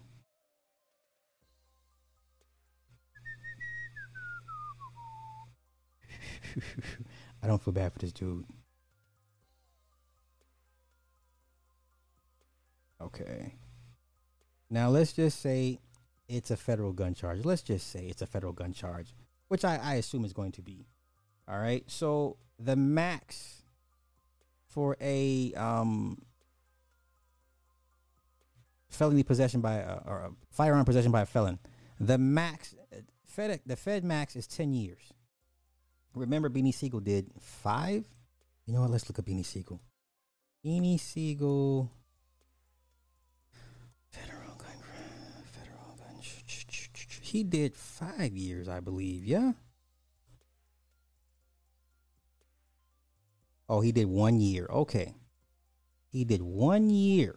[laughs] I don't feel bad for this dude. Okay. Now let's just say it's a federal gun charge. Let's just say it's a federal gun charge, which I, I assume is going to be. All right. So the max for a um felony possession by a, or a firearm possession by a felon, the max Fed the Fed max is ten years. Remember, Beanie Siegel did five. You know what? Let's look at Beanie Siegel. Beanie Siegel. He did five years, I believe. Yeah. Oh, he did one year. Okay. He did one year.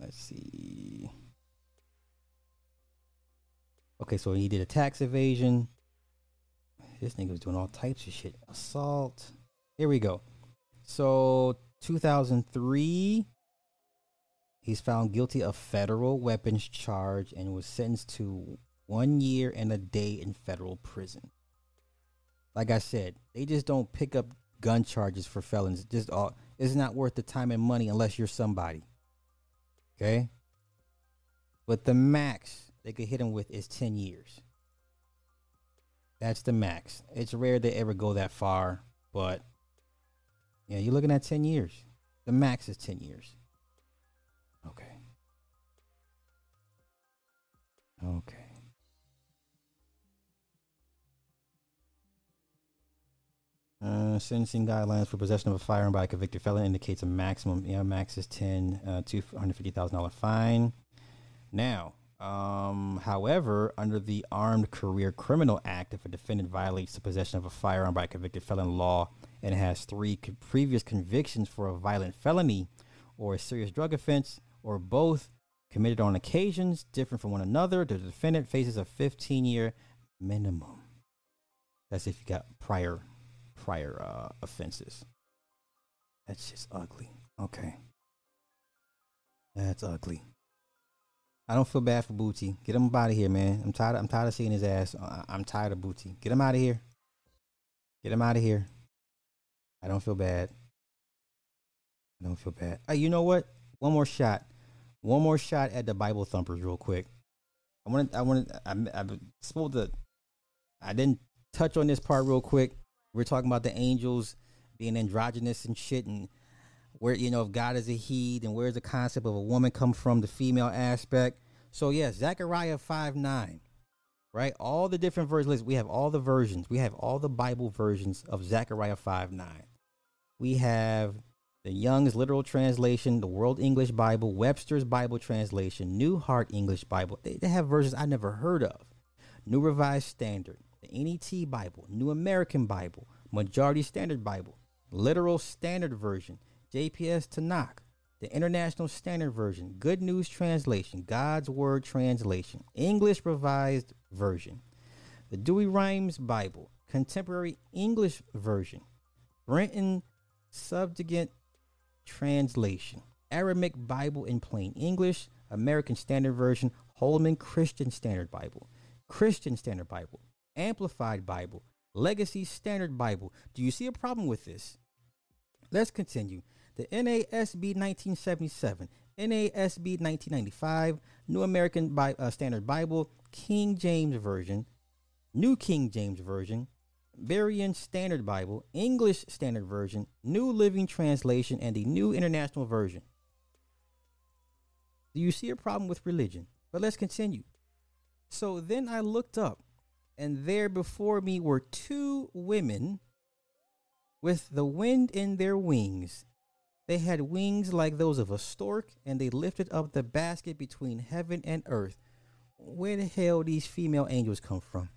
Let's see. Okay, so he did a tax evasion. This nigga was doing all types of shit. Assault. Here we go. So 2003, he's found guilty of federal weapons charge and was sentenced to one year and a day in federal prison. Like I said, they just don't pick up gun charges for felons. Just all it's not worth the time and money unless you're somebody. Okay? But the max they could hit him with is 10 years. That's the max. It's rare they ever go that far, but yeah, you're looking at 10 years. The max is 10 years. Okay. Okay. Uh, sentencing guidelines for possession of a firearm by a convicted felon indicates a maximum. Yeah, max is ten, uh, two hundred fifty thousand dollar fine. Now, um, however, under the Armed Career Criminal Act, if a defendant violates the possession of a firearm by a convicted felon law and has three co- previous convictions for a violent felony or a serious drug offense, or both committed on occasions different from one another, the defendant faces a 15 year minimum. That's if you got prior prior uh, offenses. That's just ugly. Okay. That's ugly. I don't feel bad for Boosie. Get him out of here, man. I'm tired. I'm tired of seeing his ass. I- I'm tired of Boosie. Get him out of here. Get him out of here. I don't feel bad. I don't feel bad. Uh, you know what? One more shot. One more shot at the Bible thumpers, real quick. I wanted. I wanted. I, I supposed to. I didn't touch on this part real quick. We're talking about the angels being androgynous and shit, and where you know if God is a he, then where's the concept of a woman come from, the female aspect. So yes, Zechariah five nine, right? All the different versions. We have all the versions. We have all the Bible versions of Zechariah five nine. We have the Young's literal translation, the World English Bible, Webster's Bible translation, New Heart English Bible. They, they have versions I never heard of. New Revised Standard, the NET Bible, New American Bible, Majority Standard Bible, Literal Standard Version, JPS Tanakh, the International Standard Version, Good News Translation, God's Word Translation, English Revised Version, the Douay-Rheims Bible, Contemporary English Version, Brenton Septuagint Translation, Aramaic Bible in Plain English, American Standard Version, Holman Christian Standard Bible, Christian Standard Bible, Amplified Bible, Legacy Standard Bible. Do you see a problem with this? Let's continue. The NASB 1977, NASB 1995, New American Bi- uh, Standard Bible, King James Version, New King James Version, Berean Standard Bible, English Standard Version, New Living Translation, and the New International Version. Do you see a problem with religion? But let's continue. So then I looked up, and there before me were two women with the wind in their wings. They had wings like those of a stork, and they lifted up the basket between heaven and earth. Where the hell these female angels come from?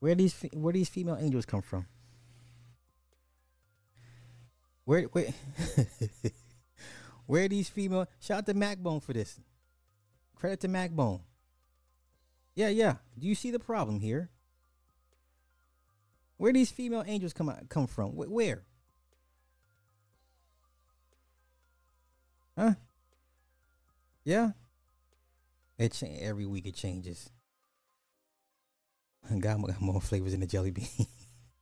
Where these where these female angels come from? Where where [laughs] where these female? Shout out to Macbone for this. Credit to Macbone. Yeah, yeah. Do you see the problem here? Where these female angels come out, come from? Wh- Where? Huh? Yeah. It cha- every week it changes. [laughs] More, got more flavors in the jelly bean.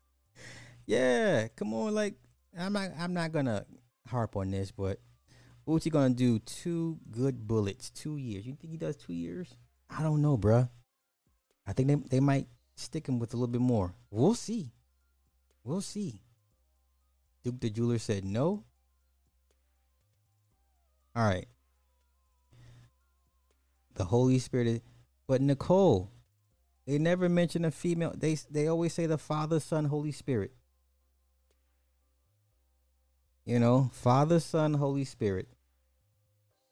[laughs] yeah, come on. Like I'm not. I'm not gonna harp on this, but Uchi gonna do two good bullets, two years. You think he does two years? I don't know, bruh. I think they they might stick him with a little bit more. We'll see. We'll see. Duke the jeweler said no. All right. The Holy Spirit, is, but Nicole, they never mention a female. They they always say the Father, Son, Holy Spirit. You know, Father, Son, Holy Spirit.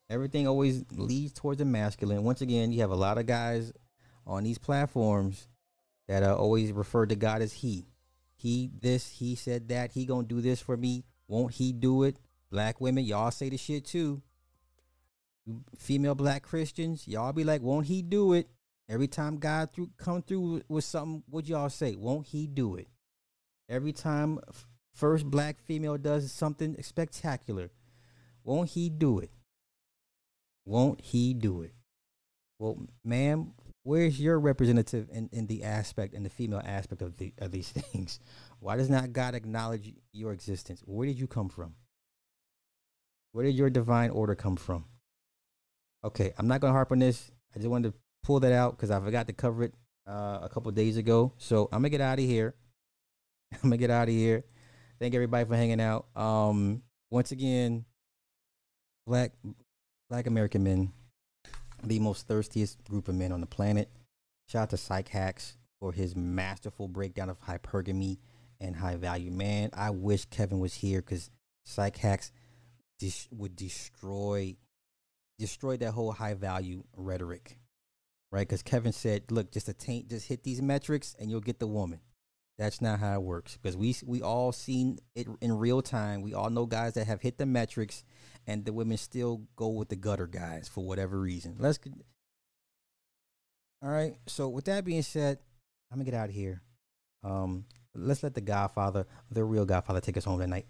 Everything always leads towards the masculine. Once again, you have a lot of guys on these platforms that are always referred to God as He. He this, He said that. He gonna do this for me. Won't He do it? Black women, y'all say the shit too. Female black Christians, y'all be like, won't He do it? Every time God through come through with something, what y'all say? Won't He do it? Every time first black female does something spectacular, won't He do it? Won't He do it? Well, ma'am, where's your representative in, in the aspect in the female aspect of the of these [laughs] things? Why does not God acknowledge your existence? Where did you come from? Where did your divine order come from? Okay, I'm not gonna harp on this. I just wanted to pull that out because I forgot to cover it uh, a couple days ago. So I'm gonna get out of here. [laughs] I'm gonna get out of here. Thank everybody for hanging out. Um, once again, black black American men, the most thirstiest group of men on the planet. Shout out to PsycHacks for his masterful breakdown of hypergamy and high value man. I wish Kevin was here because PsycHacks dis- would destroy destroy that whole high value rhetoric, right? Because Kevin said, "Look, just attain, just hit these metrics, and you'll get the woman." That's not how it works because we we all seen it in real time. We all know guys that have hit the metrics, and the women still go with the gutter guys for whatever reason. Let's. All right. So with that being said, I'm gonna get out of here. Um, let's let the Godfather, the real Godfather, take us home tonight.